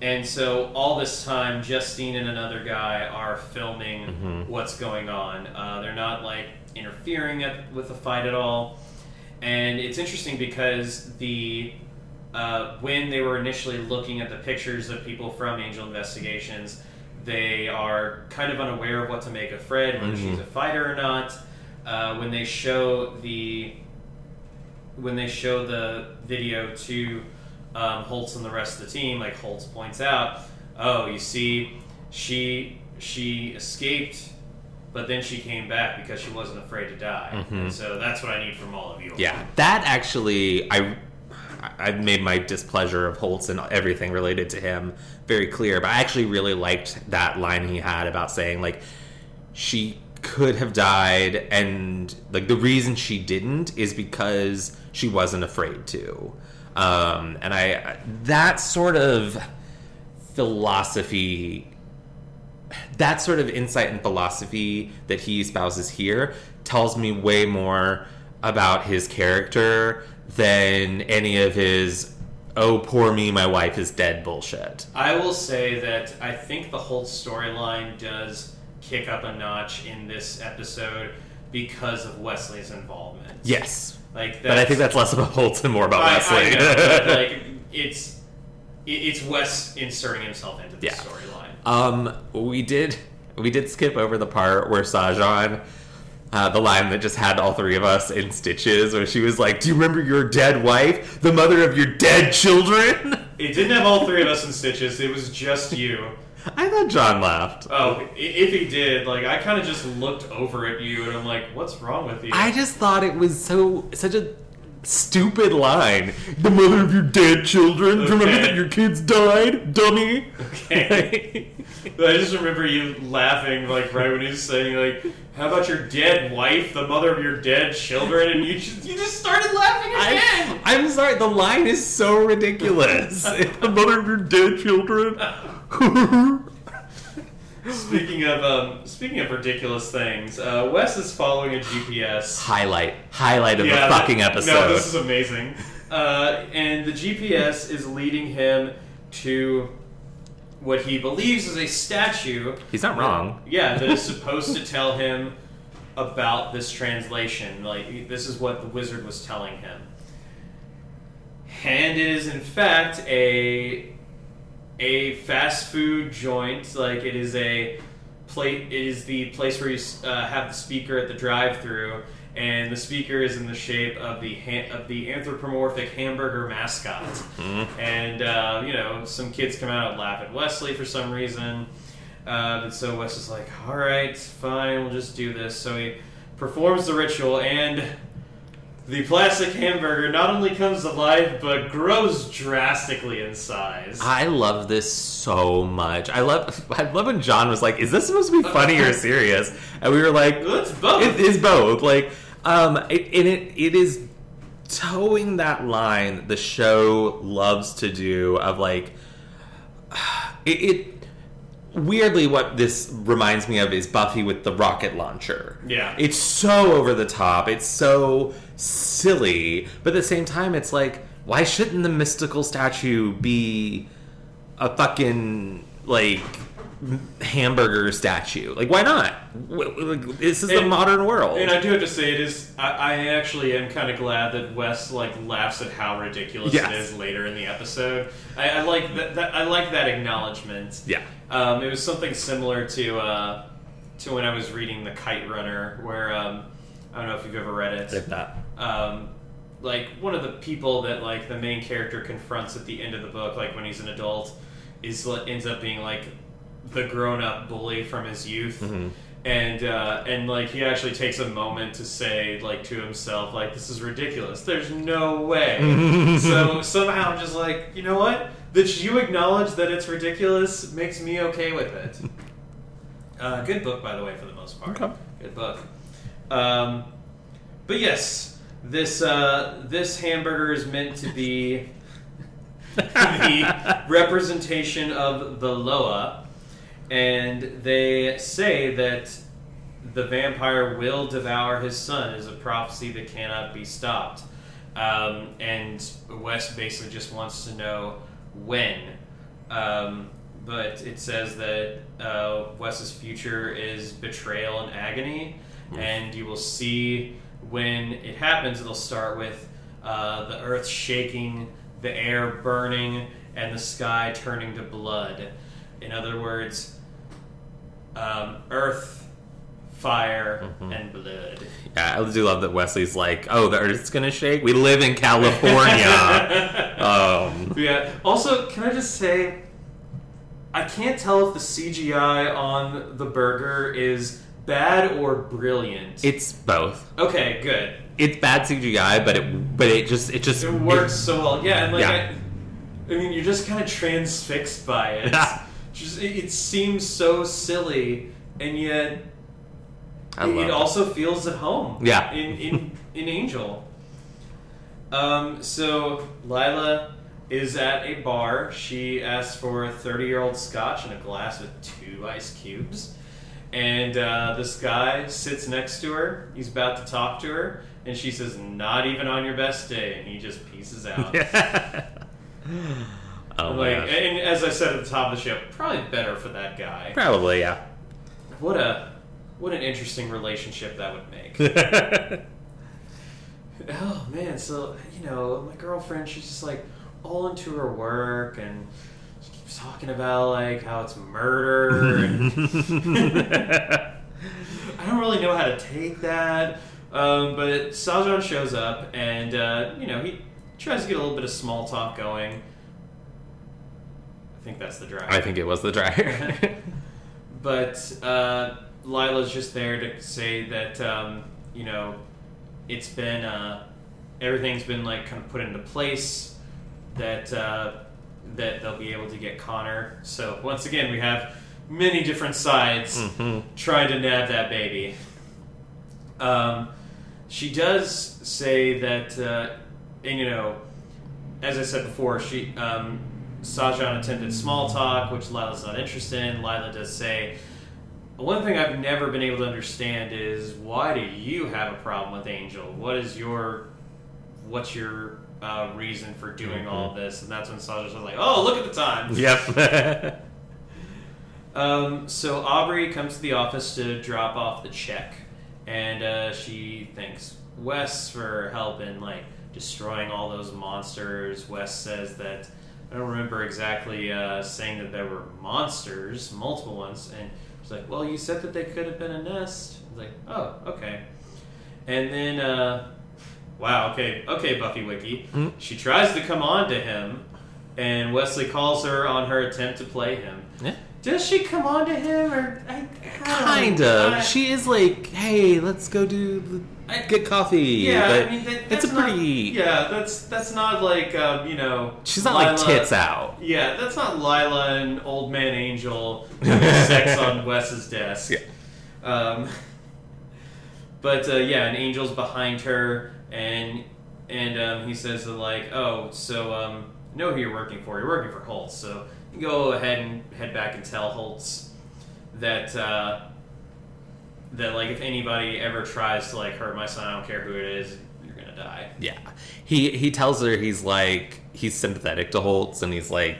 and so all this time, Justine and another guy are filming Mm-hmm. what's going on. Uh, they're not like interfering at, with the fight at all. And it's interesting because the uh, when they were initially looking at the pictures of people from Angel Investigations, they are kind of unaware of what to make of Fred, whether Mhm. she's a fighter or not. Uh, when they show the when they show the video to um, Holtz and the rest of the team, like Holtz points out, oh, you see, she she escaped, but then she came back because she wasn't afraid to die. Mhm. And so that's what I need from all of you. Yeah, that actually, I I've made my displeasure of Holtz and everything related to him very clear. But I actually really liked that line he had about saying like she could have died, and like the reason she didn't is because she wasn't afraid to. Um, and I that sort of philosophy that sort of insight and philosophy that he espouses here tells me way more about his character than any of his oh poor me my wife is dead bullshit I will say that I think the whole storyline does kick up a notch in this episode because of Wesley's involvement. yes like but i think that's less about Holtz and more about I, Wesley I know, but, like it's it's Wes inserting himself into the Yeah. storyline. Um, we did we did skip over the part where Sahjhan, uh, the line that just had all three of us in stitches, where she was like, "Do you remember your dead wife, the mother of your dead children?" It didn't have all three of us in stitches. It was just you. I thought John laughed. Oh, if he did, like I kind of just looked over at you and I'm like, "What's wrong with you?" I just thought it was so such a stupid line. The mother of your dead children. You remember that your kids died, dummy? Okay. I just remember you laughing, like right when he was saying, like, "How about your dead wife, the mother of your dead children?" And you just, you just started laughing again. I, I'm sorry, the line is so ridiculous. the mother of your dead children. Speaking of um, speaking of ridiculous things, uh, Wes is following a GPS. highlight, highlight of Yeah, the fucking th- episode. No, this is amazing. Uh, and the GPS is leading him to what he believes is a statue. He's not wrong. Yeah, that is supposed to tell him about this translation. Like this is what the wizard was telling him. And it is in fact a a fast food joint. Like it is a plate. It is the place where you uh, have the speaker at the drive-through, and the speaker is in the shape of the ha- of the anthropomorphic hamburger mascot. And uh, you know, some kids come out and laugh at Wesley for some reason. Uh, and so Wes is like, "All right, fine, we'll just do this." So he performs the ritual, and the plastic hamburger not only comes alive, but grows drastically in size. I love this so much. I love I love when John was like, "Is this supposed to be funny or serious?" And we were like, it's both. It is both. Like, um, it, and it it is toeing that line the show loves to do of like it, it weirdly what this reminds me of is Buffy with the rocket launcher. Yeah. It's so over the top. It's so silly, but at the same time it's like why shouldn't the mystical statue be a fucking like hamburger statue? Like why not? This is the modern world. And I do have to say, it is. I, I actually am kind of glad that Wes like laughs at how ridiculous Yes. it is later in the episode. I, I like that, that. I like that acknowledgement. yeah. Um, it was something similar to uh, to when I was reading The Kite Runner, where um, I don't know if you've ever read it. Like that. um, like one of the people that like the main character confronts at the end of the book, like when he's an adult, is ends up being like the grown up bully from his youth. Mhm. And uh, and like he actually takes a moment to say like to himself like this is ridiculous. There's no way. so somehow I'm just like you know what that you acknowledge that it's ridiculous makes me okay with it. Uh, good book by the way for the most part. Okay. Good book. Um, but yes, this uh, this hamburger is meant to be the representation of the Loa, and they say that the vampire will devour his son is a prophecy that cannot be stopped. Um, and Wes basically just wants to know when. Um, but it says that uh, Wes's future is betrayal and agony, and you will see when it happens. It'll start with uh, the earth shaking, the air burning, and the sky turning to blood. In other words, um, earth, fire, and blood. Yeah, I do love that Wesley's like, "Oh, the Earth's gonna shake. We live in California." um, Yeah. Also, can I just say, I can't tell if the CGI on the burger is bad or brilliant. it's both. okay, good. It's bad CGI, but it but it just it just It works so well. Yeah, and like, Yeah. I, I mean, you're just kind of transfixed by it. Just it, it seems so silly, and yet I it, love it it. also feels at home. Yeah. In in in Angel. Um. So Lila is at a bar. She asks for a thirty-year-old scotch and a glass with two ice cubes. And uh, this guy sits next to her. He's about to talk to her, and she says, "Not even on your best day." And he just pieces out. oh my like, gosh. and as I said at the top of the show, probably better for that guy. Probably, yeah. What a what an interesting relationship that would make. oh man, so you know, my girlfriend, she's just like all into her work and talking about like how it's murder and I don't really know how to take that. Um, but Sahjhan shows up and uh, you know, he tries to get a little bit of small talk going. I think that's the driver. I think it was the dryer. But uh, Lila's just there to say that um, you know it's been uh, everything's been like kind of put into place that uh, that they'll be able to get Connor. So once again, we have many different sides Mhm. trying to nab that baby. Um, she does say that, uh, and you know, as I said before, she um, Sahjhan attempted small talk, which Lila's not interested in. Lila does say, one thing I've never been able to understand is why do you have a problem with Angel? What is your what's your uh, reason for doing all this? And that's when Sahjhan's like, oh, look at the time. yep. Um, so Aubrey comes to the office to drop off the check, and uh, she thanks Wes for help in like destroying all those monsters. Wes says that I don't remember exactly uh, saying that there were monsters, multiple ones, and she's like, "Well, you said that they could have been a nest." I was like, "Oh, okay." And then, uh, wow, okay, okay, Buffy Wiki. Mm. She tries to come on to him, and Wesley calls her on her attempt to play him. Yeah. Does she come on to him, or I, I kind of. I- She is like, hey, let's go do get coffee. yeah, but I mean, that, it's that's a not- pretty. yeah, that's that's not like um, you know. She's not like tits out. Yeah, that's not Lila and Old Man Angel sex on Wes's desk. Yeah. Um, but uh, yeah, and Angel's behind her, and and um, he says that like, oh, so um, know who you're working for. You're working for Holtz, so you go ahead and head back and tell Holtz that uh, that like if anybody ever tries to like hurt my son, I don't care who it is, you're gonna die. Yeah. He he tells her he's like he's sympathetic to Holtz and he's like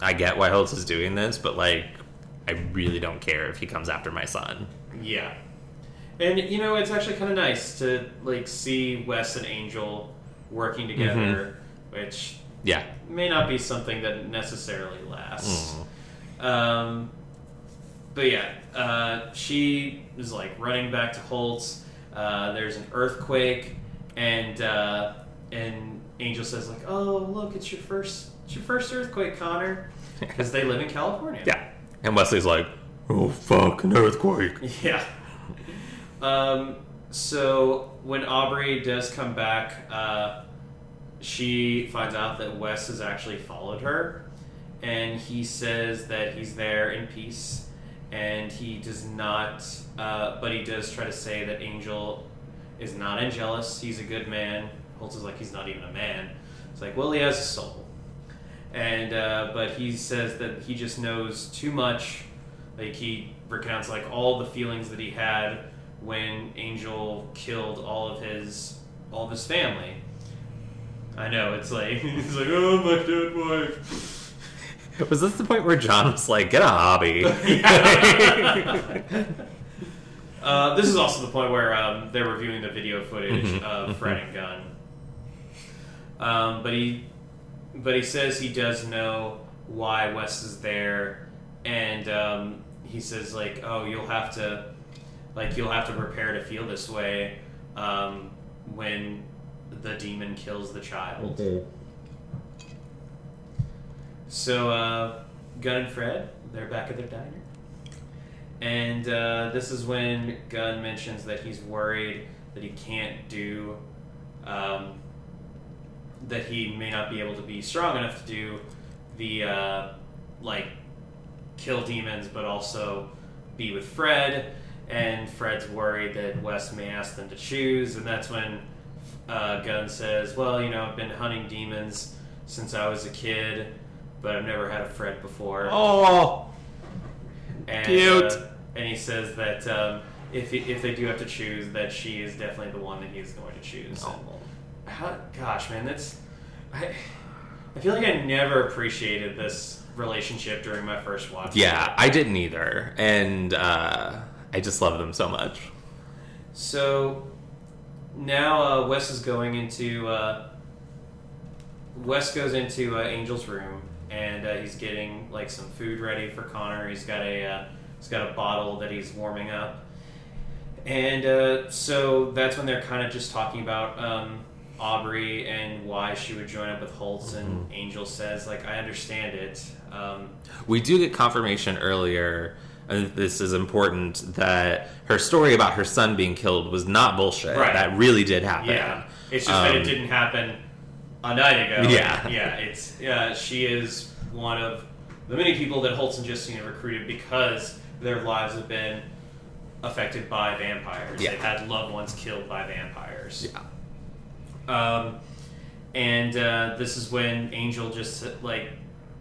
I get why Holtz is doing this, but like I really don't care if he comes after my son. Yeah. And you know, it's actually kind of nice to like see Wes and Angel working together, which Yeah. may not be something that necessarily lasts. Mm. Um, but yeah, uh, she is like running back to Holtz. Uh, there's an earthquake, and uh, and Angel says like, "Oh, look, it's your first, it's your first earthquake, Connor," because they live in California. Yeah. And Wesley's like, oh, fuck, an earthquake. Yeah. Um, so when Aubrey does come back, uh, she finds out that Wes has actually followed her, and he says that he's there in peace, and he does not, uh, but he does try to say that Angel is not Angelus. He's a good man. Holtz is like he's not even a man. It's like, well, he has a soul, and uh, but he says that he just knows too much. Like he recounts like all the feelings that he had when Angel killed all of his all of his family. I know it's like he's like, oh my dead wife. Was this the point where John was like, get a hobby? Uh, this is also the point where um, they're reviewing the video footage Mhm, of Fred and Gunn. Um, but he, but he says he does know why Wes is there, and um, he says like, "Oh, you'll have to, like, you'll have to prepare to feel this way um, when the demon kills the child." So, uh, Gunn and Fred, they're back at their diner. And uh, this is when Gunn mentions that he's worried that he can't do, um, that he may not be able to be strong enough to do the, uh, like, kill demons, but also be with Fred. And Fred's worried that Wes may ask them to choose. And that's when uh, Gunn says, Well, you know, I've been hunting demons since I was a kid, but I've never had a Fred before. oh, And, Cute. uh, and he says that um, if he, if they do have to choose, that she is definitely the one that he's going to choose. And how, gosh, man, that's I. I feel like I never appreciated this relationship during my first watch. yeah, I didn't either. And uh, I just love them so much. So now uh, Wes is going into uh, Wes goes into uh, Angel's room and uh, he's getting like some food ready for Connor. He's got a uh, he's got a bottle that he's warming up, and uh, so that's when they're kind of just talking about um, Aubrey and why she would join up with Holtz. And Angel says like I understand it. Um, We do get confirmation earlier, and this is important, that her story about her son being killed was not bullshit. Right. That really did happen. Yeah, it's just that Um, it didn't happen a night ago. Yeah. yeah. It's yeah. She is one of the many people that Holtz and Justine have recruited because their lives have been affected by vampires. Yeah. They've had loved ones killed by vampires. Yeah. Um, and uh, this is when Angel just like,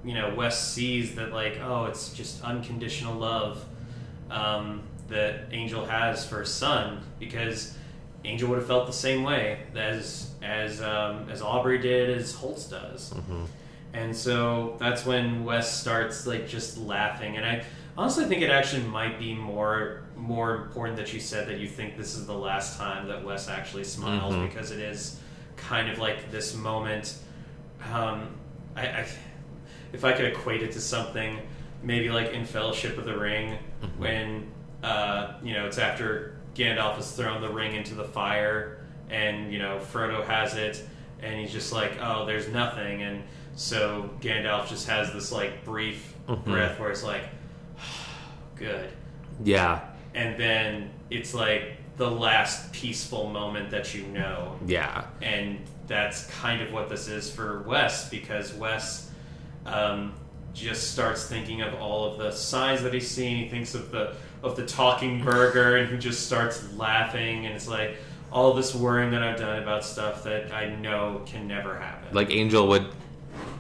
you know, Wes sees that like, oh, it's just unconditional love um, that Angel has for his son because Angel would have felt the same way as as um, as Aubrey did, as Holtz does. Mhm. And so that's when Wes starts like just laughing, and I honestly think it actually might be more more important that you said that you think this is the last time that Wes actually smiles Mhm. because it is kind of like this moment. Um, I, I if I could equate it to something, maybe like in Fellowship of the Ring, Mhm. when uh, you know it's after Gandalf has thrown the ring into the fire, and you know Frodo has it, and he's just like, "Oh, there's nothing," and so Gandalf just has this like brief Mhm. breath where it's like, "Good," Yeah. and then it's like the last peaceful moment that you know Yeah. and that's kind of what this is for Wes because Wes um, just starts thinking of all of the signs that he's seen. He thinks of the of the talking burger, and he just starts laughing. And it's like all this worrying that I've done about stuff that I know can never happen. Like Angel would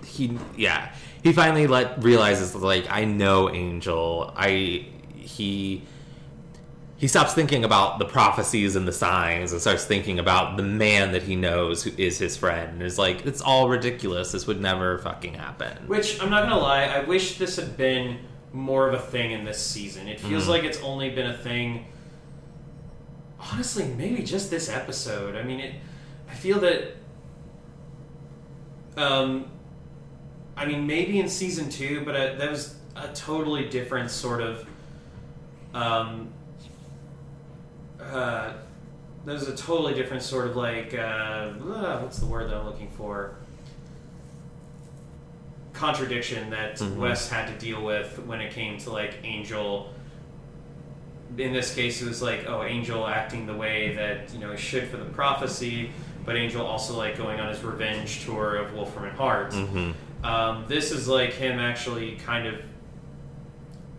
he yeah. He finally let realizes like I know Angel. I he he stops thinking about the prophecies and the signs and starts thinking about the man that he knows who is his friend and is like it's all ridiculous this would never fucking happen Which I'm not gonna lie, I wish this had been more of a thing in this season. It feels Mhm. like it's only been a thing. Honestly, maybe just this episode. I mean, it. I feel that. Um, I mean, maybe in season two, but uh that was a totally different sort of um, uh, there's a totally different sort of like uh, uh, what's the word that I'm looking for? Contradiction that Mhm. Wes had to deal with when it came to like Angel. In this case, it was like oh, Angel acting the way that you know he should for the prophecy, but Angel also like going on his revenge tour of Wolfram and Hart. hmm Um, this is like him actually kind of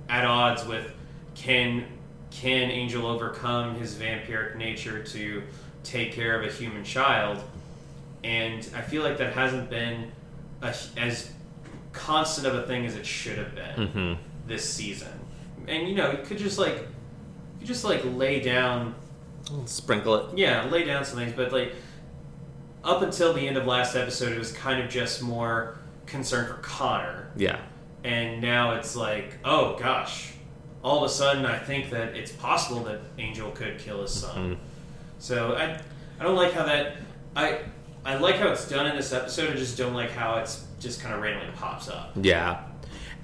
at odds with can can Angel overcome his vampiric nature to take care of a human child? And I feel like that hasn't been a, as constant of a thing as it should have been hmm this season. And you know, you could just like you just like lay down Sprinkle it. yeah, lay down some things, but like up until the end of last episode, it was kind of just more concern for Connor, Yeah. and now it's like, oh gosh, all of a sudden I think that it's possible that Angel could kill his son. Mhm. So I, I don't like how that I, I like how it's done in this episode. I just don't like how it's just kind of randomly pops up. Yeah.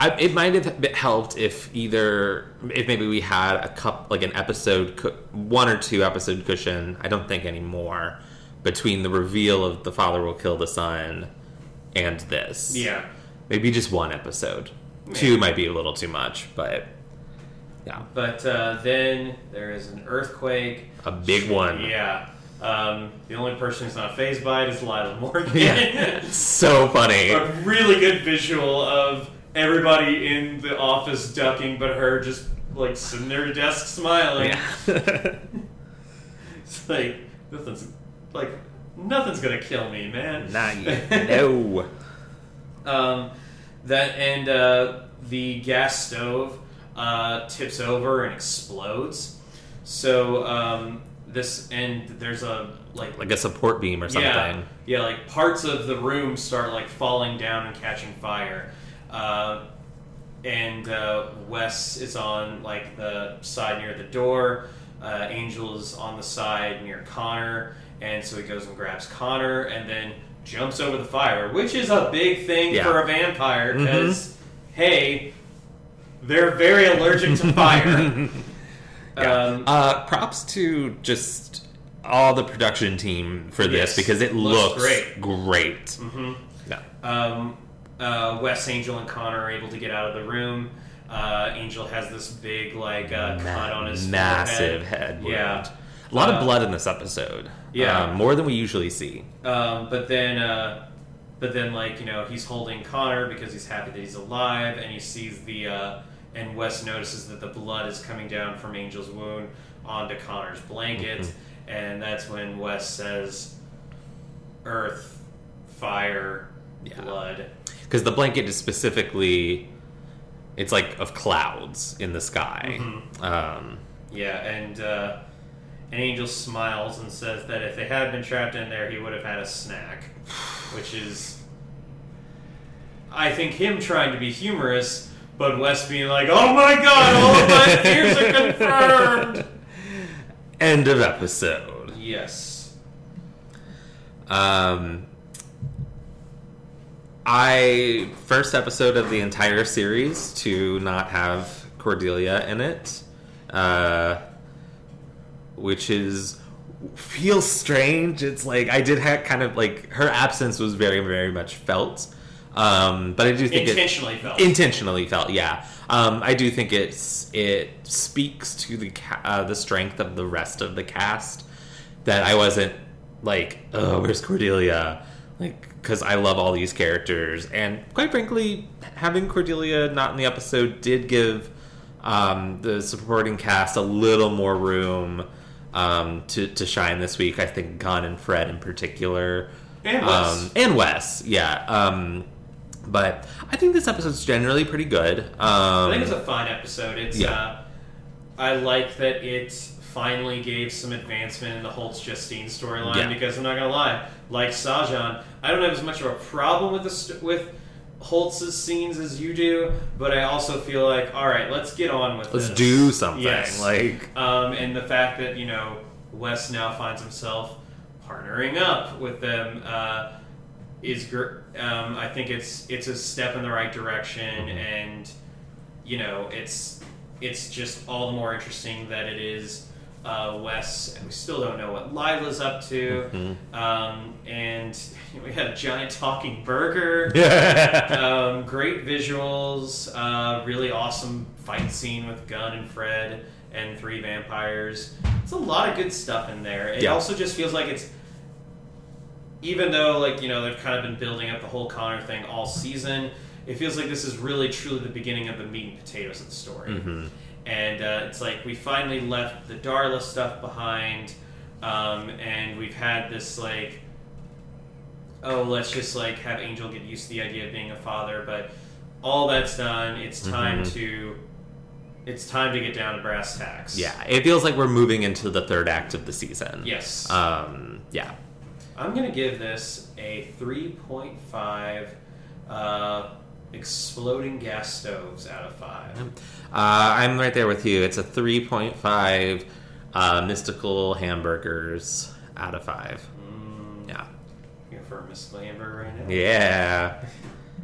I, it might have helped if either if maybe we had a cup like an episode one or two episode cushion. I don't think anymore between the reveal of the father will kill the son and this. Yeah, maybe just one episode. Maybe. Two might be a little too much, but yeah, but uh, then there is an earthquake. a big one. Yeah. Um, the only person who's not fazed by it is Lilah Morgan. Yeah. so funny. a really good visual of everybody in the office ducking, but her just like sitting there at her desk smiling. Yeah. It's like nothing's like nothing's gonna kill me, man. Not yet. No. Um, that and uh, the gas stove uh, tips over and explodes. So um, this and there's a like Like a support beam or something. Yeah, yeah, like parts of the room start like falling down and catching fire. Uh, and uh, Wes is on like the side near the door. Uh, Angel is on the side near Connor, and so he goes and grabs Connor, and then jumps over the fire, which is a big thing Yeah. for a vampire because hey, they're very allergic to fire. Yeah. Um, uh, props to just all the production team for this Yes. because it Looks looks, great. great. mhm. Yeah. um, uh, Wes, Angel, and Connor are able to get out of the room. Uh, Angel has this big like uh, cut on his massive forehead. head wound. Yeah, A lot Uh, of blood in this episode. yeah. Um, more than we usually see. Um, but then, uh, but then, like you know, he's holding Connor because he's happy that he's alive, and he sees the uh, and Wes notices that the blood is coming down from Angel's wound onto Connor's blanket, Mm-hmm. and that's when Wes says, "Earth, fire, Yeah. blood." Because the blanket is specifically, it's like of clouds in the sky. Mhm. Um, Yeah, and uh, and Angel smiles and says that if they had been trapped in there, he would have had a snack, which is, I think, him trying to be humorous, but Wes being like, "Oh my god, all of my fears are confirmed." end of episode. Yes. Um, I first episode of the entire series to not have Cordelia in it, uh, which is feels strange. It's like I did have kind of like her absence was very very much felt, um, but I do think it Intentionally felt. intentionally felt. Yeah, um, I do think it's it speaks to the ca- uh, the strength of the rest of the cast that I wasn't like, oh, where's Cordelia? Like, because I love all these characters, and quite frankly, having Cordelia not in the episode did give um, the supporting cast a little more room um, to to shine this week. I think Gunn and Fred in particular, And Wes. um, and Wes, yeah. But I think this episode's generally pretty good. Um, I think it's a fine episode. It's Yeah. uh, I like that it finally gave some advancement in the Holtz Justine storyline Yeah. because I'm not gonna lie, like Sahjhan, I don't have as much of a problem with the st- with Holtz's scenes as you do, but I also feel like all right, let's get on with let's this. do something. Yes. Like, Um, and the fact that you know Wes now finds himself partnering up with them uh, is gr- um, I think it's it's a step in the right direction, Mhm. and you know it's it's just all the more interesting that it is uh, Wes, and we still don't know what Lilah's up to. Mm-hmm. Um, and we had a giant talking burger. um, great visuals, uh, really awesome fight scene with Gunn and Fred and three vampires. It's a lot of good stuff in there. It Yeah. also just feels like it's, even though like you know they've kind of been building up the whole Connor thing all season. It feels like this is really truly the beginning of the meat and potatoes of the story. Mhm. And uh, it's like we finally left the Darla stuff behind, um, and we've had this like oh, let's just like have Angel get used to the idea of being a father. But all that's done. It's time Mhm. to it's time to get down to brass tacks. Yeah, it feels like we're moving into the third act of the season. Yes. Um, yeah. I'm gonna give this a 3.5 uh, exploding gas stoves out of five. Uh, I'm right there with you. It's a 3.5 uh, mystical hamburgers out of 5. Mm, Yeah. you go for a Miss Hamburger right now. Yeah.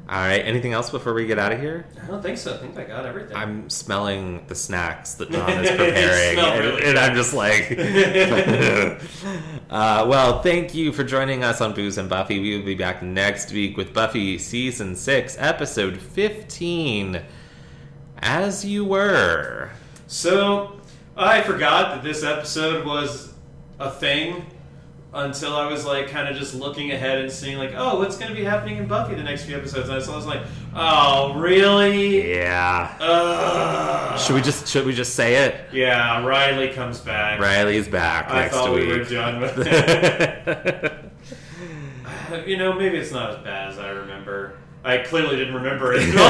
All right. Anything else before we get out of here? I don't think so. I think I got everything. I'm smelling the snacks that John is preparing, and, really and I'm just like, uh, well, thank you for joining us on Booze and Buffy. We will be back next week with Buffy season six, episode 15. As you were. So I forgot that this episode was a thing until I was like kind of just looking ahead and seeing like, oh, what's going to be happening in Buffy the next few episodes? And I was like, oh, really? Yeah. Ugh. Should we just should we just say it? Yeah, Riley comes back. Riley's back I next thought week. we were done with it. you know, maybe it's not as bad as I remember. I clearly didn't remember it. Fair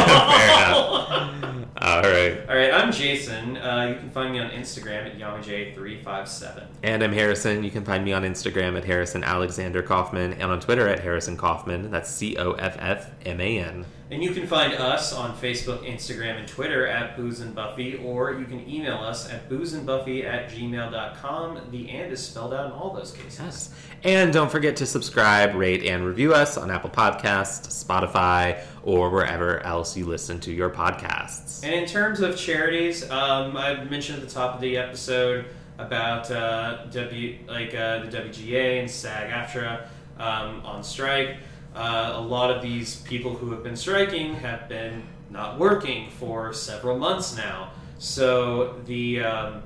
All right. All right, I'm Jason. Uh, you can find me on Instagram at YamaJ357. And I'm Harrison. You can find me on Instagram at Harrison Alexander Coffman and on Twitter at Harrison Coffman. That's C O F F M A N. And you can find us on Facebook, Instagram, and Twitter at Booze and Buffy, or you can email us at boozeandbuffy at gmail.com. The and is spelled out in all those cases. Yes. And don't forget to subscribe, rate, and review us on Apple Podcasts, Spotify, or wherever else you listen to your podcasts. And in terms of charities, um, I mentioned at the top of the episode about uh, W like uh, the WGA and SAG-AFTRA um, on strike. Uh, a lot of these people who have been striking have been not working for several months now. So the um,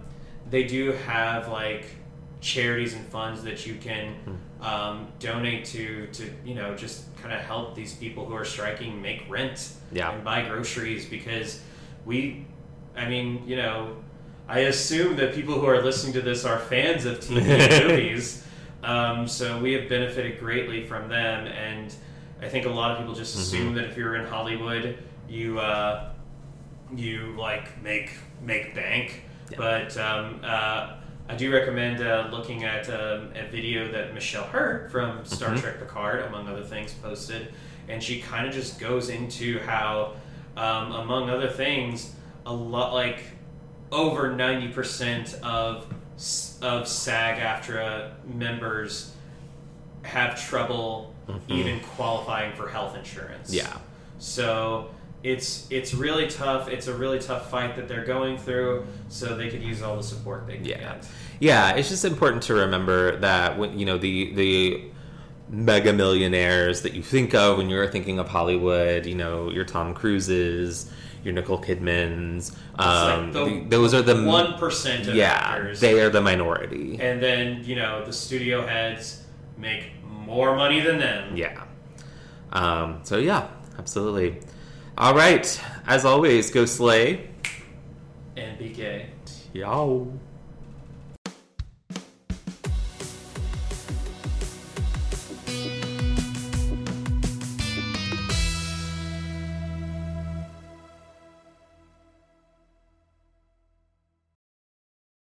they do have like charities and funds that you can um, donate to to you know just kind of help these people who are striking make rent Yeah. and buy groceries because we I mean you know I assume that people who are listening to this are fans of TV movies um, so we have benefited greatly from them and I think a lot of people just assume that if you're in Hollywood you uh, you like make make bank Yeah. but um, uh, I do recommend uh, looking at um, a video that Michelle Hurd from Star Mhm. Trek Picard, among other things, posted, and she kind of just goes into how, um, among other things, a lot like over ninety percent of of SAG-AFTRA members have trouble Mhm. even qualifying for health insurance. Yeah. So it's it's really tough. It's a really tough fight that they're going through. So they could use all the support they can Yeah. get. Yeah, it's just important to remember that when you know the the mega millionaires that you think of when you're thinking of Hollywood, you know, your Tom Cruises, your Nicole Kidmans, um, like the the- those are the One percent of yeah, actors, they are the minority. and then you know the studio heads make more money than them. Yeah. Um, so yeah, absolutely. All right, as always, go slay. And BK. Yow.